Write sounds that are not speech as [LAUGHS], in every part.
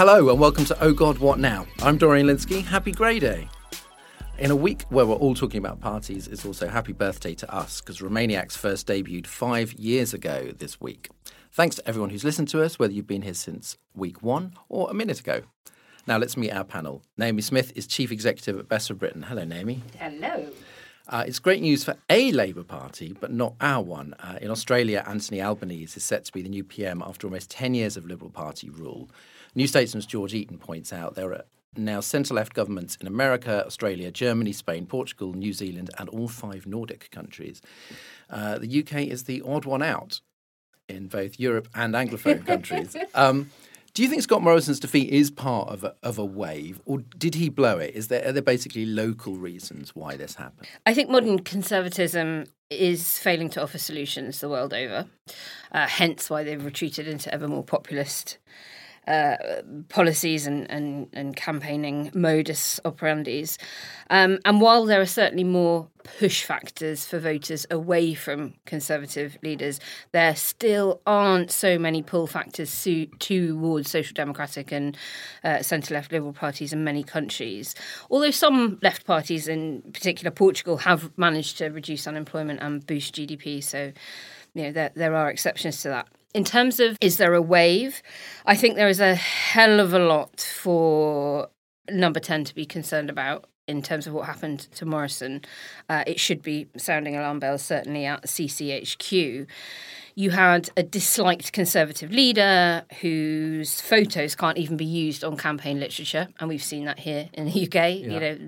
Hello and welcome to Oh God, What Now? I'm Dorian Lynskey. Happy Grey Day. In a week where we're all talking about parties, it's also happy birthday to us because Remainiacs first debuted five years ago this week. Thanks to everyone who's listened to us, whether you've been here since week one or a minute ago. Now let's meet our panel. Naomi Smith is Chief Executive at Best for Britain. Hello, Naomi. Hello. Uh, it's great news for a Labour Party, but not our one. Uh, in Australia, Anthony Albanese is set to be the new PM after almost 10 years of Liberal Party rule. New Statesman's George Eaton points out there are now centre left governments in America, Australia, Germany, Spain, Portugal, New Zealand, and all five Nordic countries. Uh, the UK is the odd one out in both Europe and Anglophone countries. [LAUGHS] Um, do you think Scott Morrison's defeat is part of a, of a wave, or did he blow it? Is there are there basically local reasons why this happened? I think modern conservatism is failing to offer solutions the world over, uh, hence why they've retreated into ever more populist uh, policies and, and, and campaigning modus operandis. Um, and while there are certainly more push factors for voters away from Conservative leaders, there still aren't so many pull factors towards Social Democratic and uh, centre left Liberal parties in many countries. Although some left parties, in particular Portugal, have managed to reduce unemployment and boost GDP. So, you know, there, there are exceptions to that. In terms of is there a wave, I think there is a hell of a lot for number 10 to be concerned about in terms of what happened to Morrison. Uh, it should be sounding alarm bells, certainly at CCHQ you had a disliked conservative leader whose photos can't even be used on campaign literature, and we've seen that here in the UK. Yeah. You know,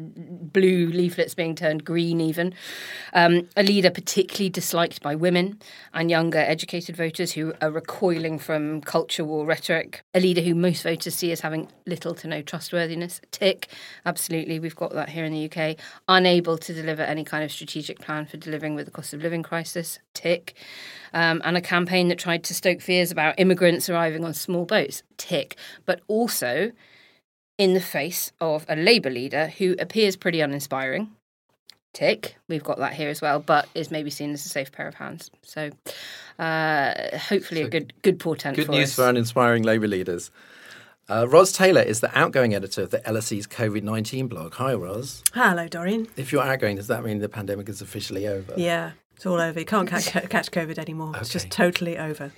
blue leaflets being turned green, even. Um, a leader particularly disliked by women and younger educated voters who are recoiling from culture war rhetoric. A leader who most voters see as having little to no trustworthiness. Tick, absolutely, we've got that here in the UK. Unable to deliver any kind of strategic plan for delivering with the cost of living crisis. Tick um, and a campaign that tried to stoke fears about immigrants arriving on small boats. Tick. But also in the face of a Labour leader who appears pretty uninspiring. Tick. We've got that here as well, but is maybe seen as a safe pair of hands. So, uh, hopefully, so a good good portent. Good for news us. for uninspiring Labour leaders. Uh, Ros Taylor is the outgoing editor of the LSE's COVID 19 blog. Hi, Ros. Hello, Dorian. If you're outgoing, does that mean the pandemic is officially over? Yeah, it's all over. You can't catch, catch COVID anymore. Okay. It's just totally over.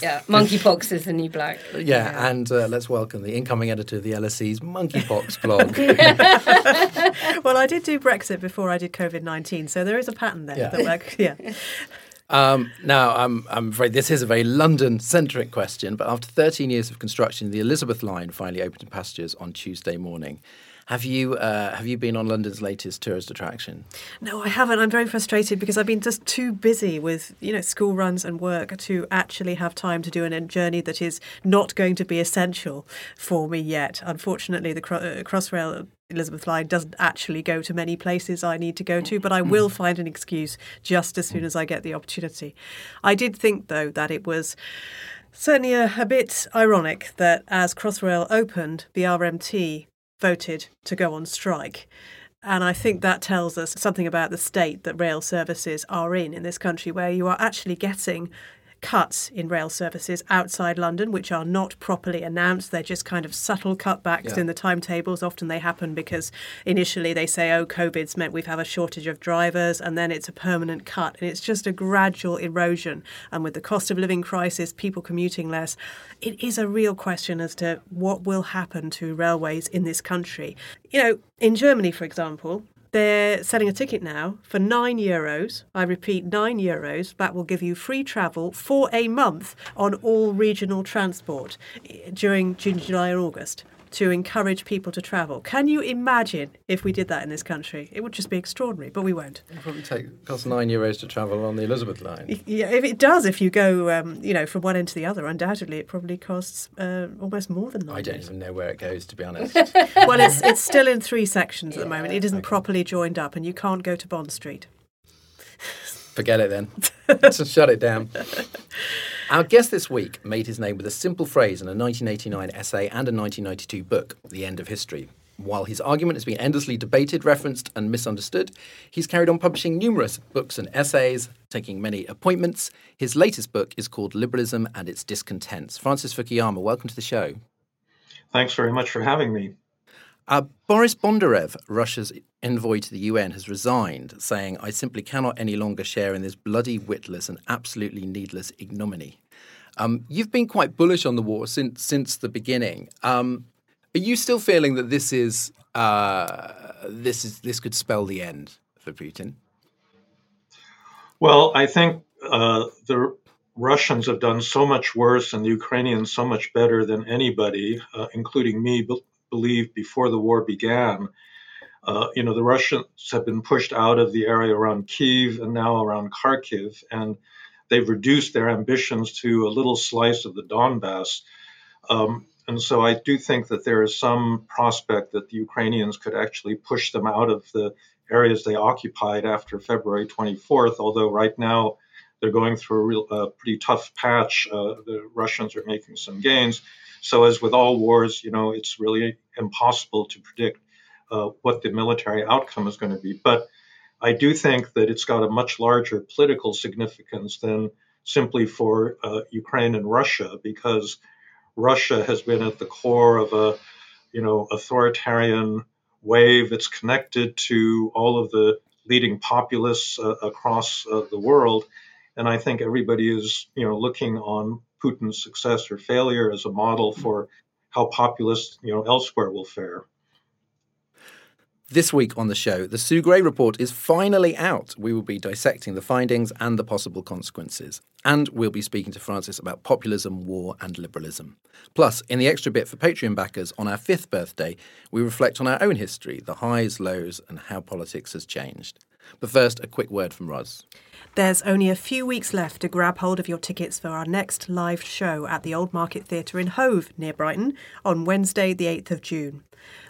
yeah, monkeypox is the new black. Yeah, yeah. and uh, let's welcome the incoming editor of the LSE's monkeypox [LAUGHS] blog. [LAUGHS] well, I did do Brexit before I did COVID 19, so there is a pattern there. Yeah. That, like, yeah. [LAUGHS] Um, now, I'm, I'm afraid this is a very London centric question, but after 13 years of construction, the Elizabeth line finally opened in passengers on Tuesday morning. Have you uh, have you been on London's latest tourist attraction? No, I haven't. I'm very frustrated because I've been just too busy with you know school runs and work to actually have time to do a journey that is not going to be essential for me yet. Unfortunately, the uh, Crossrail Elizabeth Line doesn't actually go to many places I need to go to, but I will mm. find an excuse just as soon as I get the opportunity. I did think though that it was certainly a, a bit ironic that as Crossrail opened, the RMT voted to go on strike. And I think that tells us something about the state that rail services are in in this country, where you are actually getting cuts in rail services outside London, which are not properly announced. They're just kind of subtle cutbacks yeah. in the timetables. Often they happen because initially they say, oh, COVID's meant we've have a shortage of drivers, and then it's a permanent cut. And it's just a gradual erosion. And with the cost of living crisis, people commuting less, it is a real question as to what will happen to railways in this country. You know, in Germany, for example, they're selling a ticket now for nine euros. I repeat, nine euros. That will give you free travel for a month on all regional transport eh, during June, July, and August to encourage people to travel. Can you imagine if we did that in this country? It would just be extraordinary, but we won't. It probably take cost nine euros to travel on the Elizabeth line. Yeah, if it does, if you go, um, you know, from one end to the other, undoubtedly it probably costs uh, almost more than nine. I don't even know where it goes, to be honest. [LAUGHS] well, it's it's still in three sections at the moment. It isn't okay. properly joined up, and you can't go to Bond Street. Forget it then. [LAUGHS] Just shut it down. [LAUGHS] Our guest this week made his name with a simple phrase in a 1989 essay and a 1992 book, The End of History. While his argument has been endlessly debated, referenced, and misunderstood, he's carried on publishing numerous books and essays, taking many appointments. His latest book is called Liberalism and Its Discontents. Francis Fukuyama, welcome to the show. Thanks very much for having me. Uh, Boris Bondarev, Russia's envoy to the UN, has resigned, saying, I simply cannot any longer share in this bloody, witless, and absolutely needless ignominy. Um, you've been quite bullish on the war since since the beginning. Um, are you still feeling that this is uh, this is this could spell the end for Putin? Well, I think uh, the Russians have done so much worse and the Ukrainians so much better than anybody, uh, including me, be- believed before the war began. Uh, you know, the Russians have been pushed out of the area around Kiev and now around Kharkiv, and they've reduced their ambitions to a little slice of the Donbass. Um, and so I do think that there is some prospect that the Ukrainians could actually push them out of the areas they occupied after February 24th, although right now they're going through a real, pretty tough patch. Uh, the Russians are making some gains. So, as with all wars, you know, it's really impossible to predict uh, what the military outcome is going to be. But I do think that it's got a much larger political significance than simply for uh, Ukraine and Russia, because Russia has been at the core of a, you know, authoritarian wave. It's connected to all of the leading populists uh, across uh, the world, and I think everybody is, you know, looking on Putin's success or failure as a model for how populists, you know, elsewhere will fare. This week on the show, the Sue Gray report is finally out. We will be dissecting the findings and the possible consequences. And we'll be speaking to Francis about populism, war, and liberalism. Plus, in the extra bit for Patreon backers, on our fifth birthday, we reflect on our own history, the highs, lows, and how politics has changed. But first, a quick word from Ros. There's only a few weeks left to grab hold of your tickets for our next live show at the Old Market Theatre in Hove, near Brighton, on Wednesday, the 8th of June.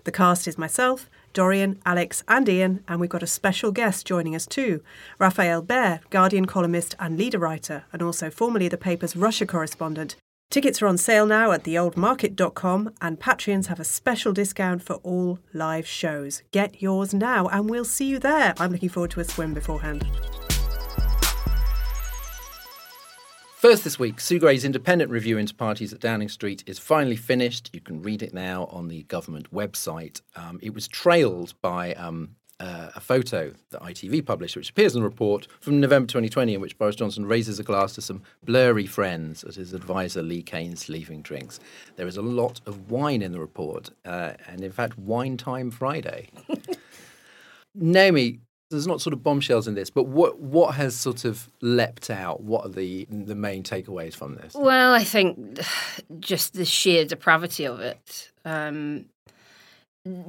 The cast is myself, Dorian, Alex, and Ian, and we've got a special guest joining us too Rafael Behr, Guardian columnist and leader writer, and also formerly the paper's Russia correspondent. Tickets are on sale now at theoldmarket.com, and Patreons have a special discount for all live shows. Get yours now, and we'll see you there. I'm looking forward to a swim beforehand. First this week, Sue Gray's independent review into parties at Downing Street is finally finished. You can read it now on the government website. Um, it was trailed by um, uh, a photo that ITV published, which appears in the report from November 2020, in which Boris Johnson raises a glass to some blurry friends as his advisor Lee Cain's leaving drinks. There is a lot of wine in the report, uh, and in fact, Wine Time Friday. [LAUGHS] Naomi, there's not sort of bombshells in this, but what what has sort of leapt out? What are the the main takeaways from this? Well, I think just the sheer depravity of it. Um,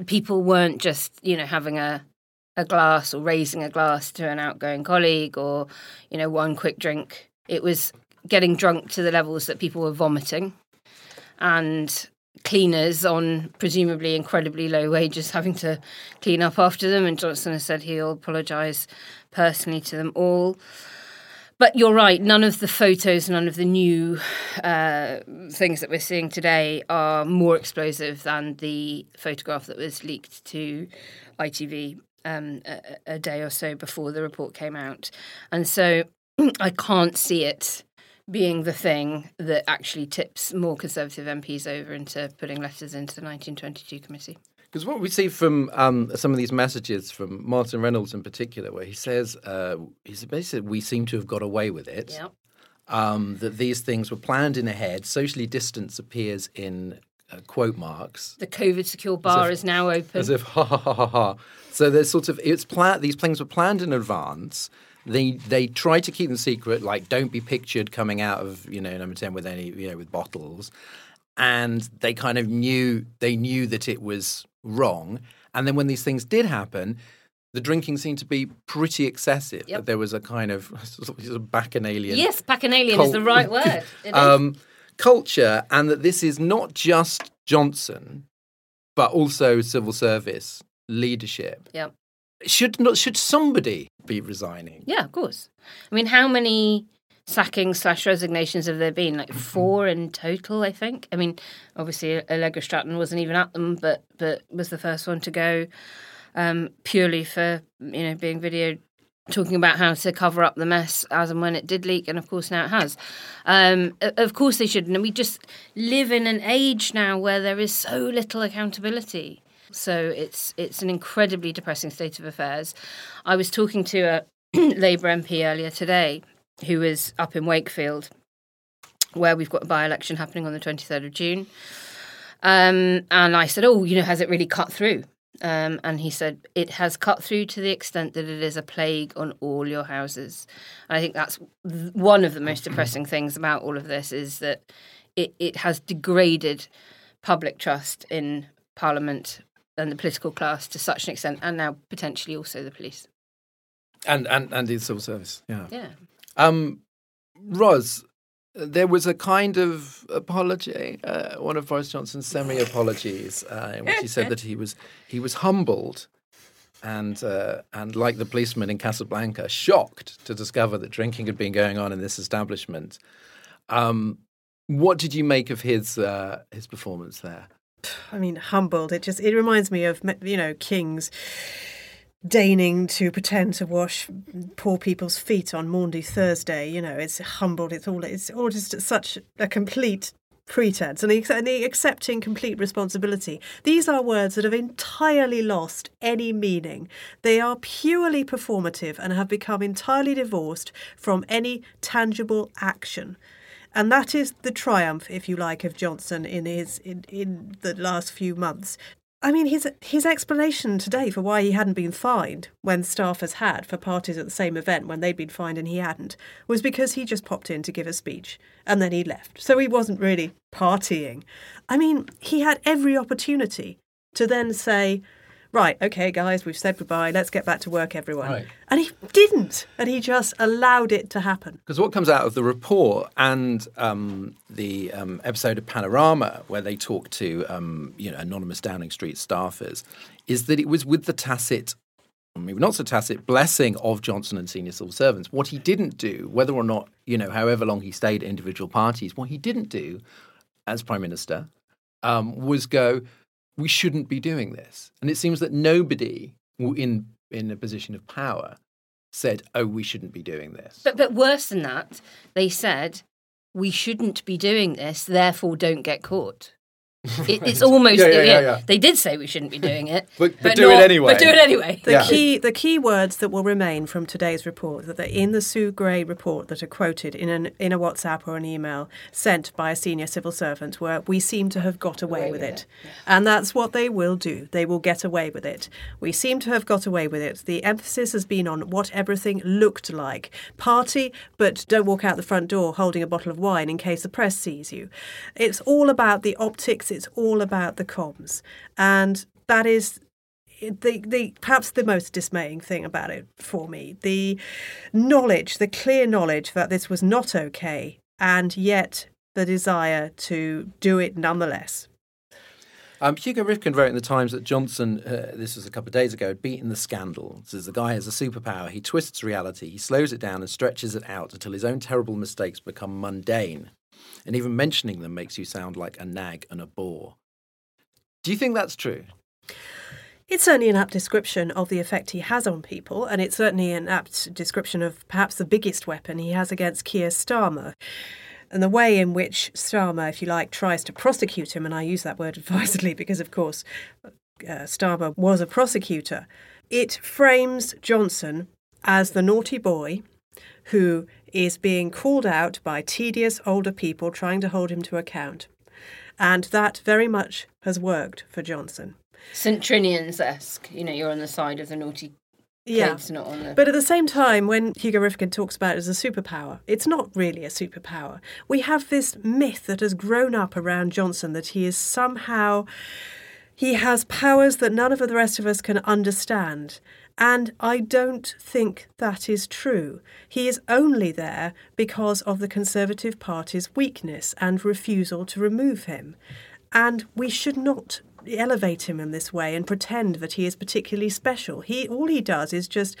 people weren't just you know having a a glass or raising a glass to an outgoing colleague or you know one quick drink. It was getting drunk to the levels that people were vomiting, and cleaners on presumably incredibly low wages having to clean up after them. And Johnson has said he'll apologise personally to them all. But you're right, none of the photos, none of the new uh, things that we're seeing today are more explosive than the photograph that was leaked to ITV um, a, a day or so before the report came out. And so [CLEARS THROAT] I can't see it being the thing that actually tips more Conservative MPs over into putting letters into the 1922 committee. Because what we see from um, some of these messages from Martin Reynolds in particular, where he says, uh, he basically we seem to have got away with it. Yep. Um, that these things were planned in ahead. Socially distance appears in uh, quote marks. The COVID secure bar if, is now open. As if [LAUGHS] ha ha ha ha ha. So there's sort of it's planned. These things were planned in advance. They they try to keep them secret, like don't be pictured coming out of you know number ten with any you know with bottles, and they kind of knew they knew that it was wrong. And then when these things did happen, the drinking seemed to be pretty excessive. Yep. There was a kind of, [LAUGHS] of bacchanalian. yes, bacchanalian cult- is the right word. [LAUGHS] Um, culture, and that this is not just Johnson, but also civil service leadership. Yep. Should not should somebody be resigning? Yeah, of course. I mean, how many sackings slash resignations have there been? Like four in total, I think. I mean, obviously Allegra Stratton wasn't even at them, but but was the first one to go um, purely for you know being video talking about how to cover up the mess as and when it did leak, and of course now it has. Um, of course they shouldn't, and we just live in an age now where there is so little accountability. So it's it's an incredibly depressing state of affairs. I was talking to a [CLEARS THROAT] Labour MP earlier today who was up in Wakefield, where we've got a by election happening on the 23rd of June. Um, and I said, Oh, you know, has it really cut through? Um, and he said, It has cut through to the extent that it is a plague on all your houses. And I think that's one of the most depressing things about all of this is that it, it has degraded public trust in Parliament and the political class to such an extent, and now potentially also the police. And and and the civil service, yeah. Yeah. Um, Ros, there was a kind of apology, uh, one of Boris Johnson's semi-apologies, uh, in which he said [LAUGHS] that he was he was humbled and uh, and like the policeman in Casablanca, shocked to discover that drinking had been going on in this establishment. Um, what did you make of his uh, his performance there? I mean, humbled. It just it reminds me of you know kings deigning to pretend to wash poor people's feet on Maundy Thursday. You know, it's humbled. It's all. It's all just such a complete pretense and the, and accepting complete responsibility. These are words that have entirely lost any meaning. They are purely performative and have become entirely divorced from any tangible action. And that is the triumph, if you like, of Johnson in his in, in the last few months. I mean, his his explanation today for why he hadn't been fined when staffers had for parties at the same event when they'd been fined and he hadn't was because he just popped in to give a speech and then he left. So he wasn't really partying. I mean, he had every opportunity to then say, right, okay, guys, we've said goodbye. Let's get back to work, everyone. Right. And he didn't. And he just allowed it to happen. Because what comes out of the report and um, the um, episode of Panorama, where they talk to um, you know anonymous Downing Street staffers, is that it was with the tacit. Maybe not so tacit blessing of Johnson and senior civil servants. What he didn't do, whether or not, you know, however long he stayed at individual parties, what he didn't do as Prime Minister um, was go, we shouldn't be doing this. And it seems that nobody in in a position of power said, "Oh, we shouldn't be doing this." But but worse than that, they said we shouldn't be doing this, therefore don't get caught. [LAUGHS] It, it's almost Yeah, yeah, yeah, yeah, yeah. They did say we shouldn't be doing it, But- but do it anyway. But do it anyway. The Yeah. key the key words that will remain from today's report that are in the Sue Gray report that are quoted in an in a WhatsApp or an email sent by a senior civil servant were we seem to have got away, with it. And that's what they will do. They will get away with it. We seem to have got away with it. The emphasis has been on what everything looked like. Party, but don't walk out the front door holding a bottle of wine in case the press sees you. It's all about the optics, it's all about the comms. And that is the, the perhaps the most dismaying thing about it for me the knowledge the clear knowledge that this was not okay and yet the desire to do it nonetheless Um, Hugo Rifkin wrote in the Times that Johnson, uh, this was a couple of days ago, had beaten the scandal. Says the guy has a superpower. He twists reality, he slows it down and stretches it out until his own terrible mistakes become mundane. And even mentioning them makes you sound like a nag and a bore. Do you think that's true? It's certainly an apt description of the effect he has on people, and it's certainly an apt description of perhaps the biggest weapon he has against Keir Starmer. And the way in which Starmer, if you like, tries to prosecute him, and I use that word [LAUGHS] advisedly because, of course, uh, Starmer was a prosecutor, it frames Johnson as the naughty boy who is being called out by tedious older people trying to hold him to account. And that very much has worked for Johnson. St Trinian's esque. You know, you're on the side of the naughty kids, not on the. But at the same time, when Hugo Rifkin talks about it as a superpower, it's not really a superpower. We have this myth that has grown up around Johnson that he is somehow. He has powers that none of the rest of us can understand. And I don't think that is true. He is only there because of the Conservative Party's weakness and refusal to remove him. And we should not elevate him in this way and pretend that he is particularly special. He all he does is just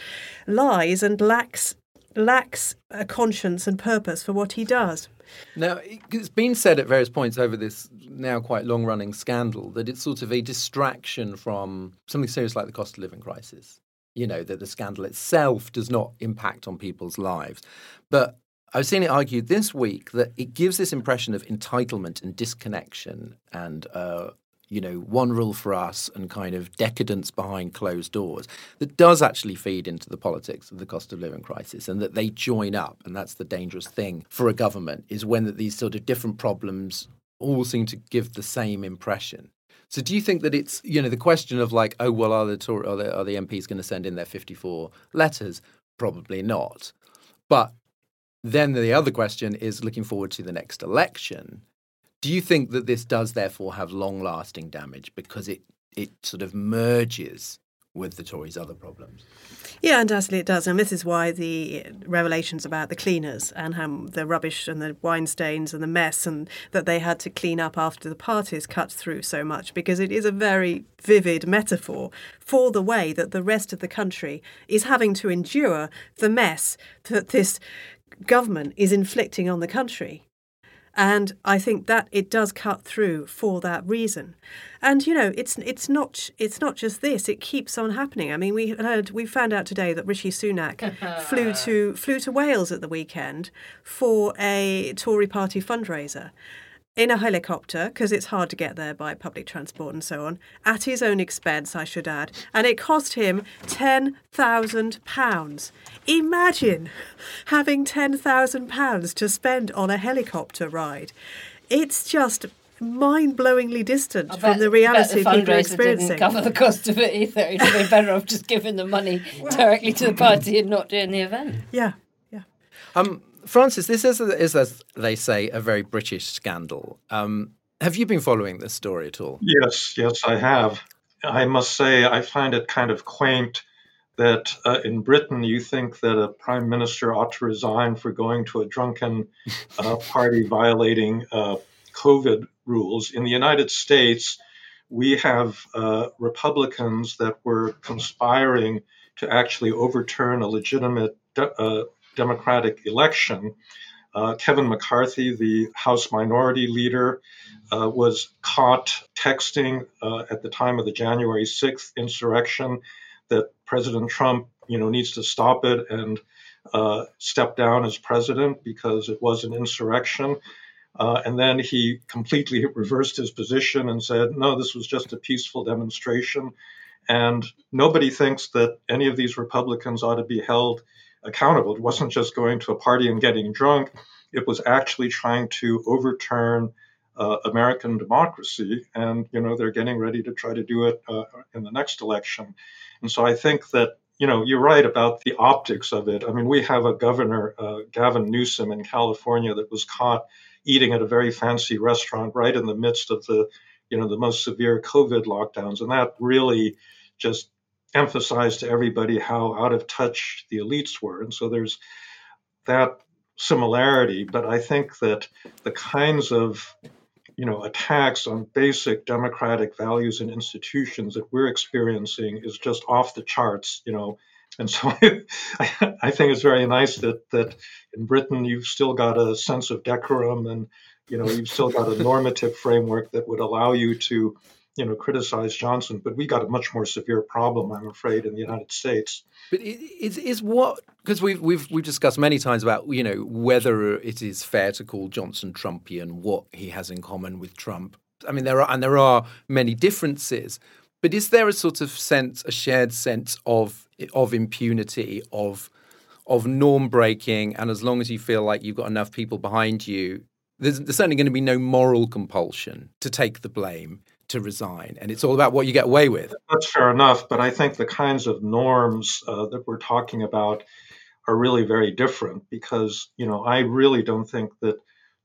lies and lacks lacks a conscience and purpose for what he does. Now, it's been said at various points over this now quite long running scandal that it's sort of a distraction from something serious like the cost of living crisis. you know, that the scandal itself does not impact on people's lives. But I've seen it argued this week that it gives this impression of entitlement and disconnection and, uh, you know, one rule for us and kind of decadence behind closed doors that does actually feed into the politics of the cost of living crisis and that they join up. And that's the dangerous thing for a government is when these sort of different problems all seem to give the same impression. So do you think that it's you know the question of like oh well are the are the, are the MPs going to send in their 54 letters? Probably not. But then the other question is looking forward to the next election. Do you think that this does therefore have long lasting damage because it, it sort of merges with the Tories' other problems? Yeah, undoubtedly it does. And this is why the revelations about the cleaners and how the rubbish and the wine stains and the mess and that they had to clean up after the parties cut through so much because it is a very vivid metaphor for the way that the rest of the country is having to endure the mess that this government is inflicting on the country. And I think that it does cut through for that reason. And you know, it's it's not it's not just this; it keeps on happening. I mean, we heard we found out today that Rishi Sunak [LAUGHS] flew to flew to Wales at the weekend for a Tory party fundraiser, in a helicopter, because it's hard to get there by public transport and so on, at his own expense, I should add. And it cost him £10,000. Imagine having £10,000 to spend on a helicopter ride. It's just mind-blowingly distant I from the bet reality the people are fundraiser experiencing. Didn't cover the cost of it either. It'd be better off just giving the money directly to the party and not doing the event. Yeah, yeah. Um, Francis, this is, is, as they say, a very British scandal. Um, have you been following this story at all? Yes, yes, I have. I must say, I find it kind of quaint that uh, in Britain you think that a prime minister ought to resign for going to a drunken uh, party violating uh, COVID rules. In the United States, we have uh, Republicans that were conspiring to actually overturn a legitimate de- uh, Democratic election. Uh, Kevin McCarthy, the House Minority Leader, uh, was caught texting uh, at the time of the January 6th insurrection that President Trump, you know, needs to stop it and uh, step down as president because it was an insurrection. Uh, and then he completely [LAUGHS] reversed his position and said, no, this was just a peaceful demonstration. And nobody thinks that any of these Republicans ought to be held accountable. It wasn't just going to a party and getting drunk, it was actually trying to overturn uh, American democracy. And, you know, they're getting ready to try to do it uh, in the next election. And so I think that, you know, you're right about the optics of it. I mean, we have a governor, uh, Gavin Newsom in California, that was caught eating at a very fancy restaurant right in the midst of the, you know, the most severe COVID lockdowns. And that really just emphasized to everybody how out of touch the elites were. And so there's that similarity. But I think that the kinds of you know attacks on basic democratic values and institutions that we're experiencing is just off the charts you know and so [LAUGHS] I, I think it's very nice that that in britain you've still got a sense of decorum and you know you've still got a normative framework that would allow you to you know criticize johnson but we got a much more severe problem i'm afraid in the united states But is is what because we've we've we've discussed many times about you know whether it is fair to call Johnson Trumpian, what he has in common with Trump. I mean, there are and there are many differences, but is there a sort of sense, a shared sense of of impunity, of of norm breaking, and as long as you feel like you've got enough people behind you, there's, there's certainly going to be no moral compulsion to take the blame, to resign, and it's all about what you get away with. That's fair enough, but I think the kinds of norms uh, that we're talking about are really very different because, you know, I really don't think that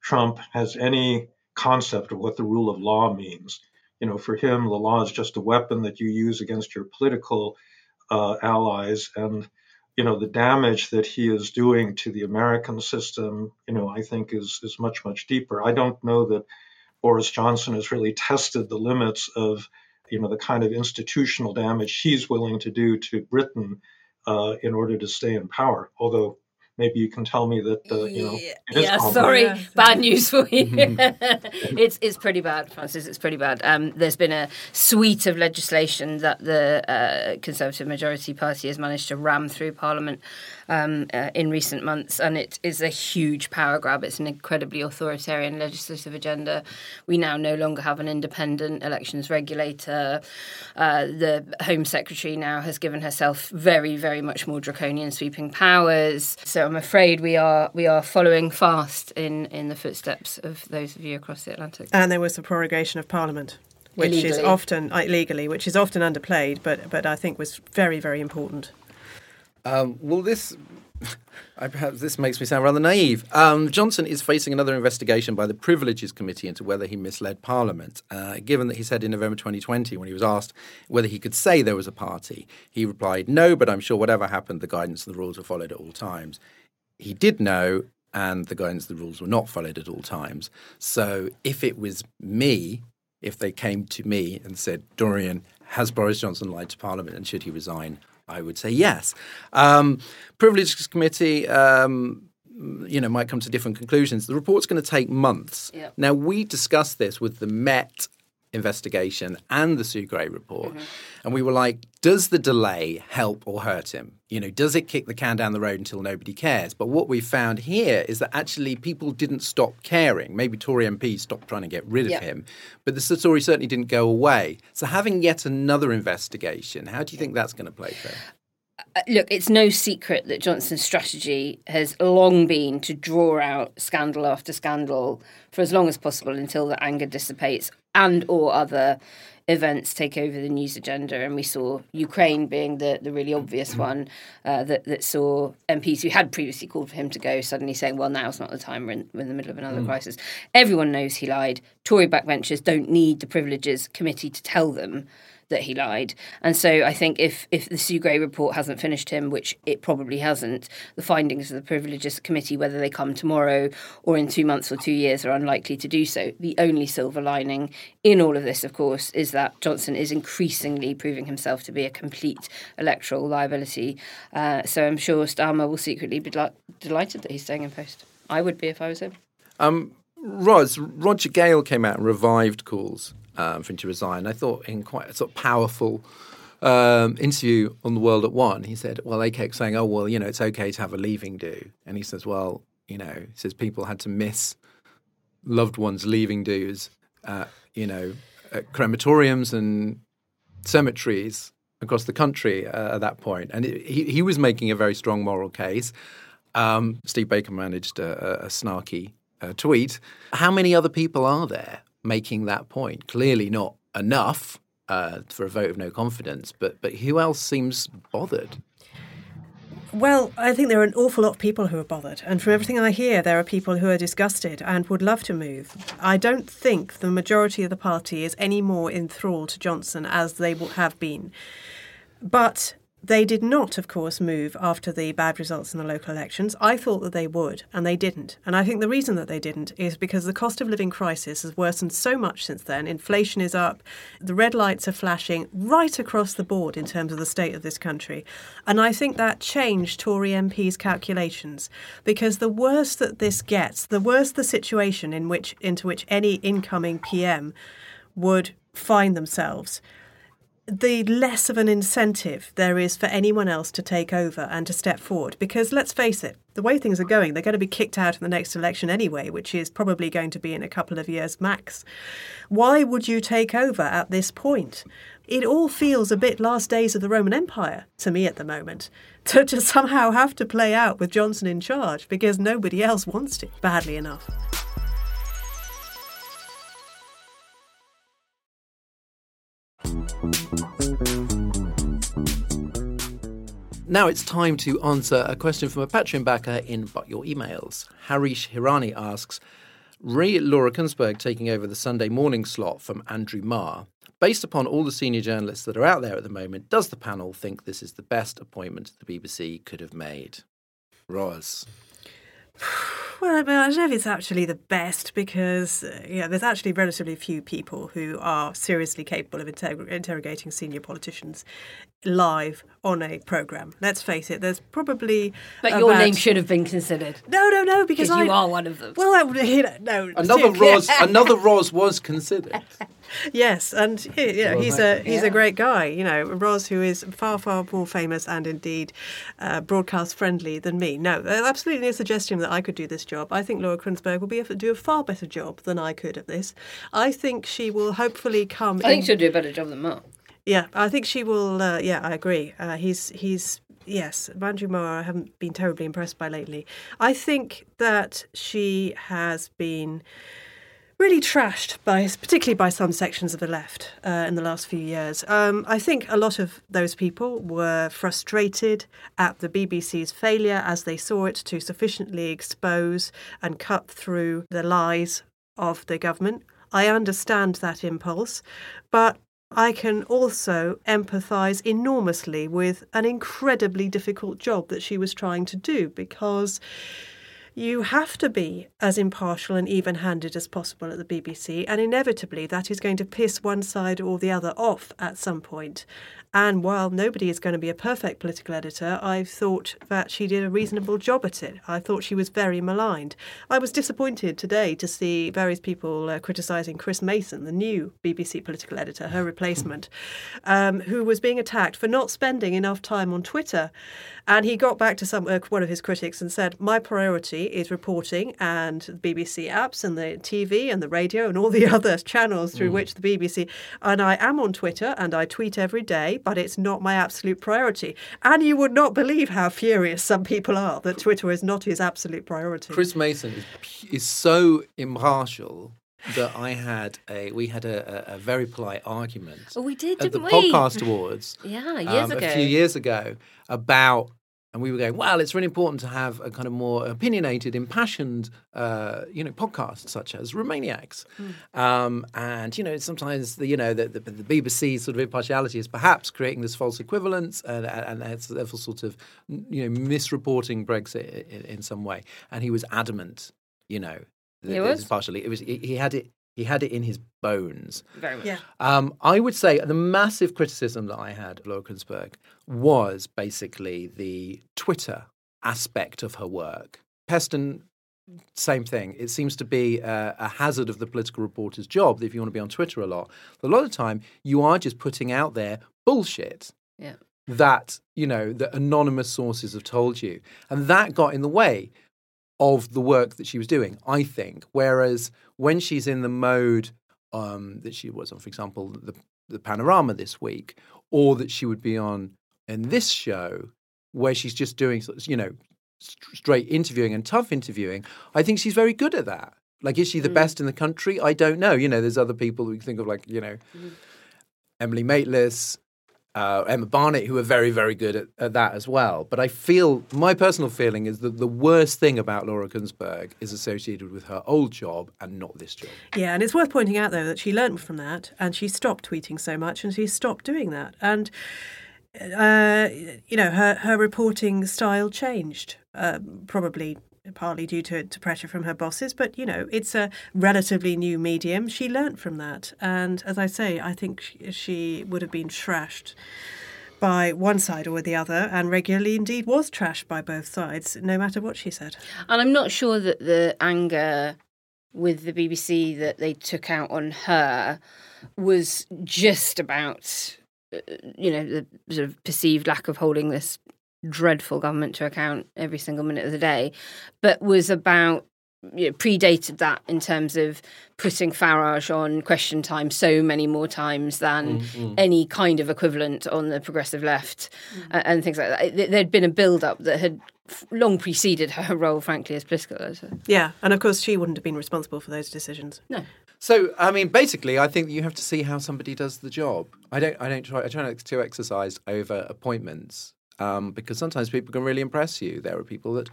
Trump has any concept of what the rule of law means. You know, for him, the law is just a weapon that you use against your political uh, allies. And, you know, the damage that he is doing to the American system, you know, I think is, is much, much deeper. I don't know that Boris Johnson has really tested the limits of you know the kind of institutional damage he's willing to do to Britain uh, in order to stay in power. Although maybe you can tell me that uh, you know. Yeah, yeah, sorry, Yeah. bad news for you. [LAUGHS] it's it's pretty bad, Francis. It's pretty bad. Um, there's been a suite of legislation that the uh, Conservative majority party has managed to ram through Parliament um, uh, in recent months, and it is a huge power grab. It's an incredibly authoritarian legislative agenda. We now no longer have an independent elections regulator. Uh, the Home Secretary now has given herself very, very much more draconian sweeping powers. So I'm afraid we are we are following fast in in the footsteps of those of you across the Atlantic. And there was the prorogation of Parliament, which is often uh, illegally, which is often underplayed, but but I think was very very important. Um, well, this I, perhaps this makes me sound rather naive. Um, Johnson is facing another investigation by the Privileges Committee into whether he misled Parliament. Uh, given that he said in November 2020, when he was asked whether he could say there was a party, he replied, "No, but I'm sure whatever happened, the guidance and the rules were followed at all times." He did know, and the guidance and the rules were not followed at all times. So, if it was me, if they came to me and said, "Dorian, has Boris Johnson lied to Parliament, and should he resign?" I would say yes. Um, Privileges Committee, um, you know, might come to different conclusions. The report's going to take months. Yep. Now, we discussed this with the Met investigation and the Sue Gray report, mm-hmm. and we were like, does the delay help or hurt him? You know, does it kick the can down the road until nobody cares? But what we found here is that actually people didn't stop caring. Maybe Tory MPs stopped trying to get rid of him, but the story certainly didn't go away. So having yet another investigation, how do you think that's going to play through? Look, it's no secret that Johnson's strategy has long been to draw out scandal after scandal for as long as possible until the anger dissipates and or other events take over the news agenda. And we saw Ukraine being the, the really obvious one uh, that, that saw MPs who had previously called for him to go suddenly saying, well, now's not the time, we're in, we're in the middle of another crisis. Everyone knows he lied. Tory backbenchers don't need the Privileges Committee to tell them that he lied. And so I think if if the Sue Gray report hasn't finished him, which it probably hasn't, the findings of the Privileges Committee, whether they come tomorrow or in two months or two years, are unlikely to do so. The only silver lining in all of this, of course, is that Johnson is increasingly proving himself to be a complete electoral liability. Uh, so I'm sure Starmer will secretly be deli- delighted that he's staying in post. I would be if I was him. Um, Ros, Roger Gale came out and revived calls um, for him to resign. I thought in quite a sort of powerful um, interview on the World at One, he said, "Well, they kept saying, oh, well, you know, it's okay to have a leaving do," and he says, "Well, you know, he says people had to miss loved ones' leaving dues, uh, you know, at crematoriums and cemeteries across the country uh, at that point. point, and it, he he was making a very strong moral case." Um, Steve Baker managed a, a, a snarky uh, tweet. How many other people are there making that point? Clearly not enough uh, for a vote of no confidence, but but who else seems bothered? Well, I think there are an awful lot of people who are bothered. And from everything I hear, there are people who are disgusted and would love to move. I don't think the majority of the party is any more enthralled to Johnson as they have been. But they did not, of course, move after the bad results in the local elections. I thought that they would, and they didn't. And I think the reason that they didn't is because the cost of living crisis has worsened so much since then. Inflation is up, the red lights are flashing right across the board in terms of the state of this country. And I think that changed Tory MPs' calculations because the worse that this gets, the worse the situation in which into which any incoming PM would find themselves the less of an incentive there is for anyone else to take over and to step forward. Because let's face it, the way things are going, they're going to be kicked out in the next election anyway, which is probably going to be in a couple of years max. Why would you take over at this point? It all feels a bit last days of the Roman Empire to me at the moment. [LAUGHS] To, to somehow have to play out with Johnson in charge because nobody else wants to, badly enough. Now it's time to answer a question from a Patreon backer in But Your Emails. Harish Hirani asks, Re Laura Kuenssberg taking over the Sunday morning slot from Andrew Marr. Based upon all the senior journalists that are out there at the moment, does the panel think this is the best appointment the BBC could have made? Ros. Well, I don't know if it's actually the best because uh, yeah, there's actually relatively few people who are seriously capable of inter- interrogating senior politicians live on a program. Let's face it. There's probably But your name should have been considered. no, no, no, because Because you are one of them. Well, I, [LAUGHS] you know, no. Another [LAUGHS] yeah. Ros, another Ros was considered. [LAUGHS] Yes, and he- you know, Well, he's a he's a great guy. You know, Ros, who is far far more famous and indeed uh, broadcast friendly than me. No, uh, absolutely no suggestion that I could do this job. I think Laura Kuenssberg will be a, do a far better job than I could at this. I think she will hopefully come. I think in- she'll do a better job than Mark. yeah, I think she will. Uh, yeah, I agree. Uh, he's he's yes, Manju Moore. I haven't been terribly impressed by lately. I think that she has been really trashed by, particularly by some sections of the left uh, in the last few years. Um, I think a lot of those people were frustrated at the BBC's failure, as they saw it, to sufficiently expose and cut through the lies of the government. I understand that impulse, but I can also empathise enormously with an incredibly difficult job that she was trying to do because you have to be as impartial and even handed as possible at the BBC, and inevitably that is going to piss one side or the other off at some point. And while nobody is going to be a perfect political editor, I thought that she did a reasonable job at it. I thought she was very maligned. I was disappointed today to see various people uh, criticising Chris Mason, the new BBC political editor, her replacement, um, who was being attacked for not spending enough time on Twitter. And he got back to some uh, one of his critics and said, "My priority is reporting and the BBC apps and the TV and the radio and all the [LAUGHS] other channels through which the BBC. And I am on Twitter and I tweet every day, but it's not my absolute priority. And you would not believe how furious some people are that Twitter is not his absolute priority. Chris Mason is, is so impartial that I had a we had a, a, a very polite argument Oh, we did, at the didn't we? podcast awards [LAUGHS] Yeah, years um, ago. a few years ago about and we were going well it's really important to have a kind of more opinionated impassioned uh, you know podcasts such as Remainiacs. Um, and you know sometimes the you know the, the, the BBC sort of impartiality is perhaps creating this false equivalence and, and it's therefore sort of you know misreporting Brexit in, in some way. And he was adamant you know that He was? partially it was he, he had it he had it in his bones Very much. Yeah. um, I would say the massive criticism that I had of Laura Kuenssberg was basically the Twitter aspect of her work. Peston, same thing. It seems to be a, a hazard of the political reporter's job that if you want to be on Twitter a lot, a lot of the time you are just putting out there bullshit Yeah. that you know the anonymous sources have told you, and that got in the way of the work that she was doing. I think. Whereas when she's in the mode um, that she was on, for example, the the panorama this week, or that she would be on in this show, where she's just doing you know straight interviewing and tough interviewing. I think she's very good at that. Like, is she the best in the country? I don't know. You know, there's other people we think of, like you know, Emily Maitlis, uh, Emma Barnett, who are very, very good at, at that as well. But I feel my personal feeling is that the worst thing about Laura Kuenssberg is associated with her old job and not this job. Yeah, and it's worth pointing out though that she learned from that, and she stopped tweeting so much, and she stopped doing that, and uh, you know her her reporting style changed, uh, probably partly due to, to pressure from her bosses, but you know it's a relatively new medium. She learnt from that, and as I say, I think she, she would have been trashed by one side or the other, and regularly indeed was trashed by both sides, no matter what she said. And I'm not sure that the anger with the BBC that they took out on her was just about, uh, you know, the sort of perceived lack of holding this dreadful government to account every single minute of the day, but was about you know, predated that in terms of putting Farage on question time so many more times than any kind of equivalent on the progressive left uh, and things like that. There- There'd been a build up that had long preceded her [LAUGHS] role, frankly, as political editor. Yeah, and of course she wouldn't have been responsible for those decisions. No. So, I mean, basically, I think you have to see how somebody does the job. I don't, I don't try, I try not to exercise over appointments um, because sometimes people can really impress you. There are people that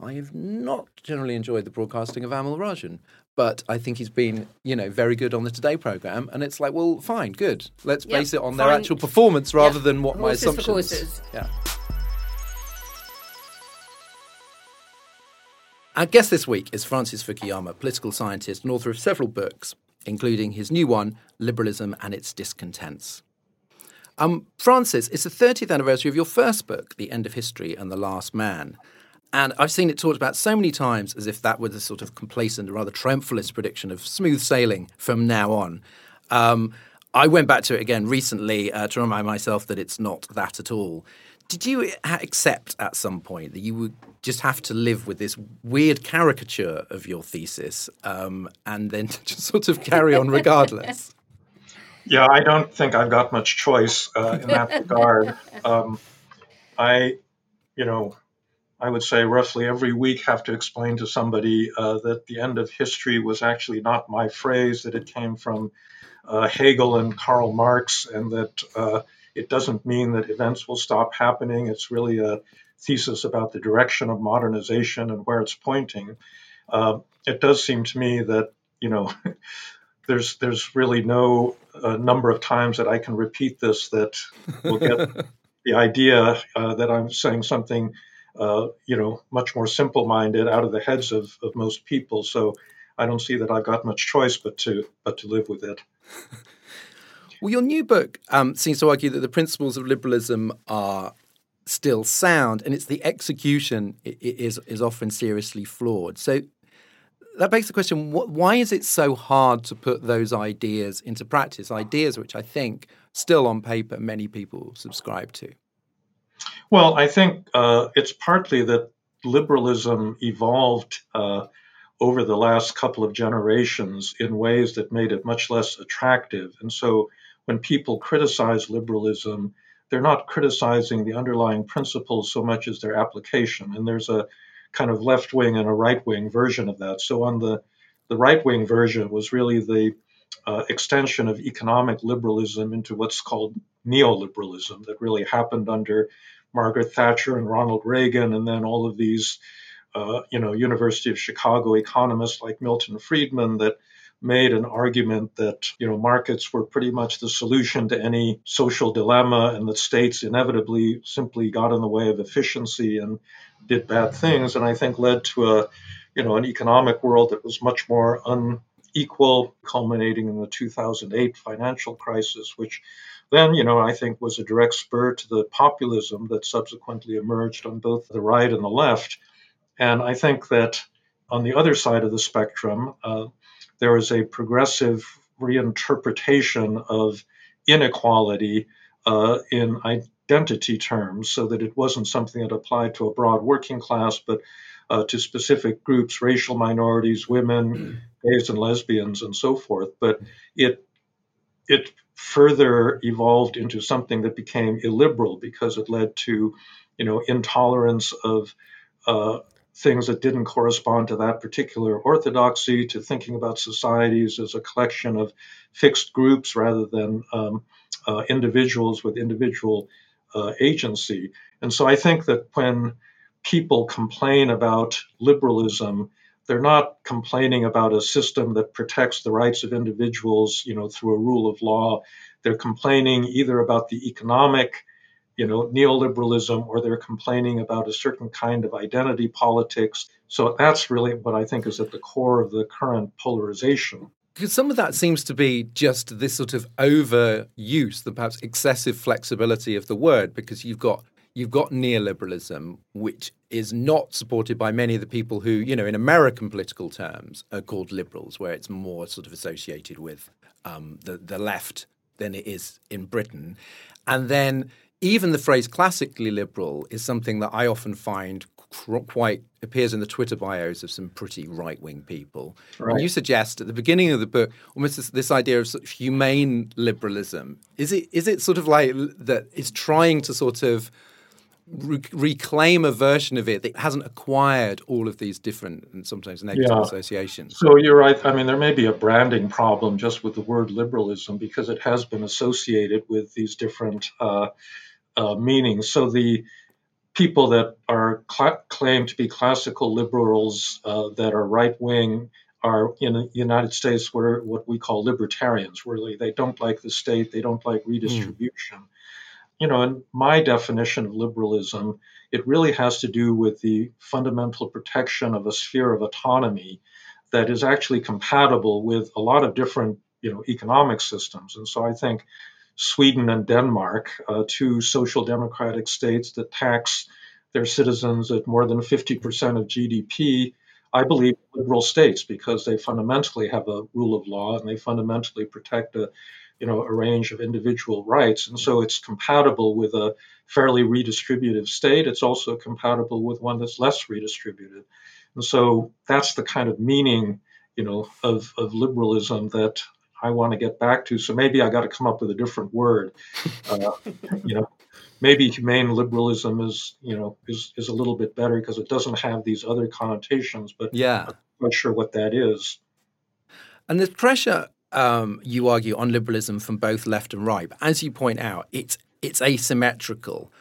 I have not generally enjoyed the broadcasting of Amol Rajan, but I think he's been, you know, very good on the Today program. And it's like, well, fine, good. Let's Yeah, base it on their actual performance rather than what my Horses for assumptions. Yeah. Our guest this week is Francis Fukuyama, political scientist and author of several books, including his new one, Liberalism and Its Discontents. Um, Francis, it's the 30th anniversary of your first book, The End of History and the Last Man. And I've seen it talked about so many times as if that was a sort of complacent, rather triumphalist prediction of smooth sailing from now on. Um, I went back to it again recently uh, to remind myself that it's not that at all. Did you accept at some point that you would just have to live with this weird caricature of your thesis um, and then [LAUGHS] just sort of carry on regardless? [LAUGHS] Yeah, I don't think I've got much choice uh, in that [LAUGHS] regard. Um, I, you know, I would say roughly every week have to explain to somebody uh, that the end of history was actually not my phrase, that it came from uh, Hegel and Karl Marx, and that uh, it doesn't mean that events will stop happening. It's really a thesis about the direction of modernization and where it's pointing. Uh, it does seem to me that you know [LAUGHS] there's there's really no uh, number of times that I can repeat this that will get [LAUGHS] the idea uh, that I'm saying something uh, you know much more simple-minded out of the heads of, of most people. So I don't see that I've got much choice but to but to live with it. [LAUGHS] Well, your new book um, seems to argue that the principles of liberalism are still sound, and it's the execution is is often seriously flawed. So that begs the question: Why is it so hard to put those ideas into practice? Ideas which I think still on paper many people subscribe to. Well, I think uh, it's partly that liberalism evolved. Uh, over the last couple of generations in ways that made it much less attractive. And so when people criticize liberalism, they're not criticizing the underlying principles so much as their application. And there's a kind of left wing and a right wing version of that. So on the the right wing version was really the uh, extension of economic liberalism into what's called neoliberalism that really happened under Margaret Thatcher and Ronald Reagan, and then all of these, uh, you know, University of Chicago economists like Milton Friedman that made an argument that you know markets were pretty much the solution to any social dilemma and that states inevitably simply got in the way of efficiency and did bad things. And i think led to a you know an economic world that was much more unequal culminating in the 2008 financial crisis which then you know i think was a direct spur to the populism that subsequently emerged on both the right and the left. And i think that on the other side of the spectrum, uh, there was a progressive reinterpretation of inequality uh, in identity terms, so that it wasn't something that applied to a broad working class, but uh, to specific groups, racial minorities, women, gays and lesbians, and so forth. But it it further evolved into something that became illiberal because it led to, you know, intolerance of uh, things that didn't correspond to that particular orthodoxy, to thinking about societies as a collection of fixed groups rather than um, uh, individuals with individual uh, agency. And so I think that when people complain about liberalism, they're not complaining about a system that protects the rights of individuals, you know, through a rule of law. They're complaining either about the economic you know, neoliberalism or they're complaining about a certain kind of identity politics. So that's really what I think is at the core of the current polarization. Because some of that seems to be just this sort of overuse, the perhaps excessive flexibility of the word, because you've got you've got neoliberalism, which is not supported by many of the people who, you know, in American political terms, are called liberals, where it's more sort of associated with um, the the left than it is in Britain, and then even the phrase classically liberal is something that I often find quite appears in the Twitter bios of some pretty right wing people. Right. And you suggest at the beginning of the book almost this, this idea of, sort of humane liberalism. Is it is it sort of like that it's trying to sort of re- reclaim a version of it that hasn't acquired all of these different and sometimes negative yeah. associations? So you're right. I mean, there may be a branding problem just with the word liberalism because it has been associated with these different. Uh, meaning. So the people that are cl- claimed to be classical liberals uh, that are right wing are in the United States were what we call libertarians. Really, they don't like the state, they don't like redistribution. Mm. you know, in my definition of liberalism, it really has to do with the fundamental protection of a sphere of autonomy that is actually compatible with a lot of different, you know, economic systems. And so I think Sweden and Denmark, uh, two social democratic states that tax their citizens at more than 50% of GDP, I believe liberal states because they fundamentally have a rule of law and they fundamentally protect a you know a range of individual rights. And so it's compatible with a fairly redistributive state. It's also compatible with one that's less redistributed. And so that's the kind of meaning you know of, of liberalism that I want to get back to. So maybe I got to come up with a different word. [LAUGHS] Uh, you know, maybe humane liberalism is you know is is a little bit better because it doesn't have these other connotations. But yeah, I'm not sure what that is. And there's pressure, um, you argue, on liberalism from both left and right. But as you point out, it's it's asymmetrical.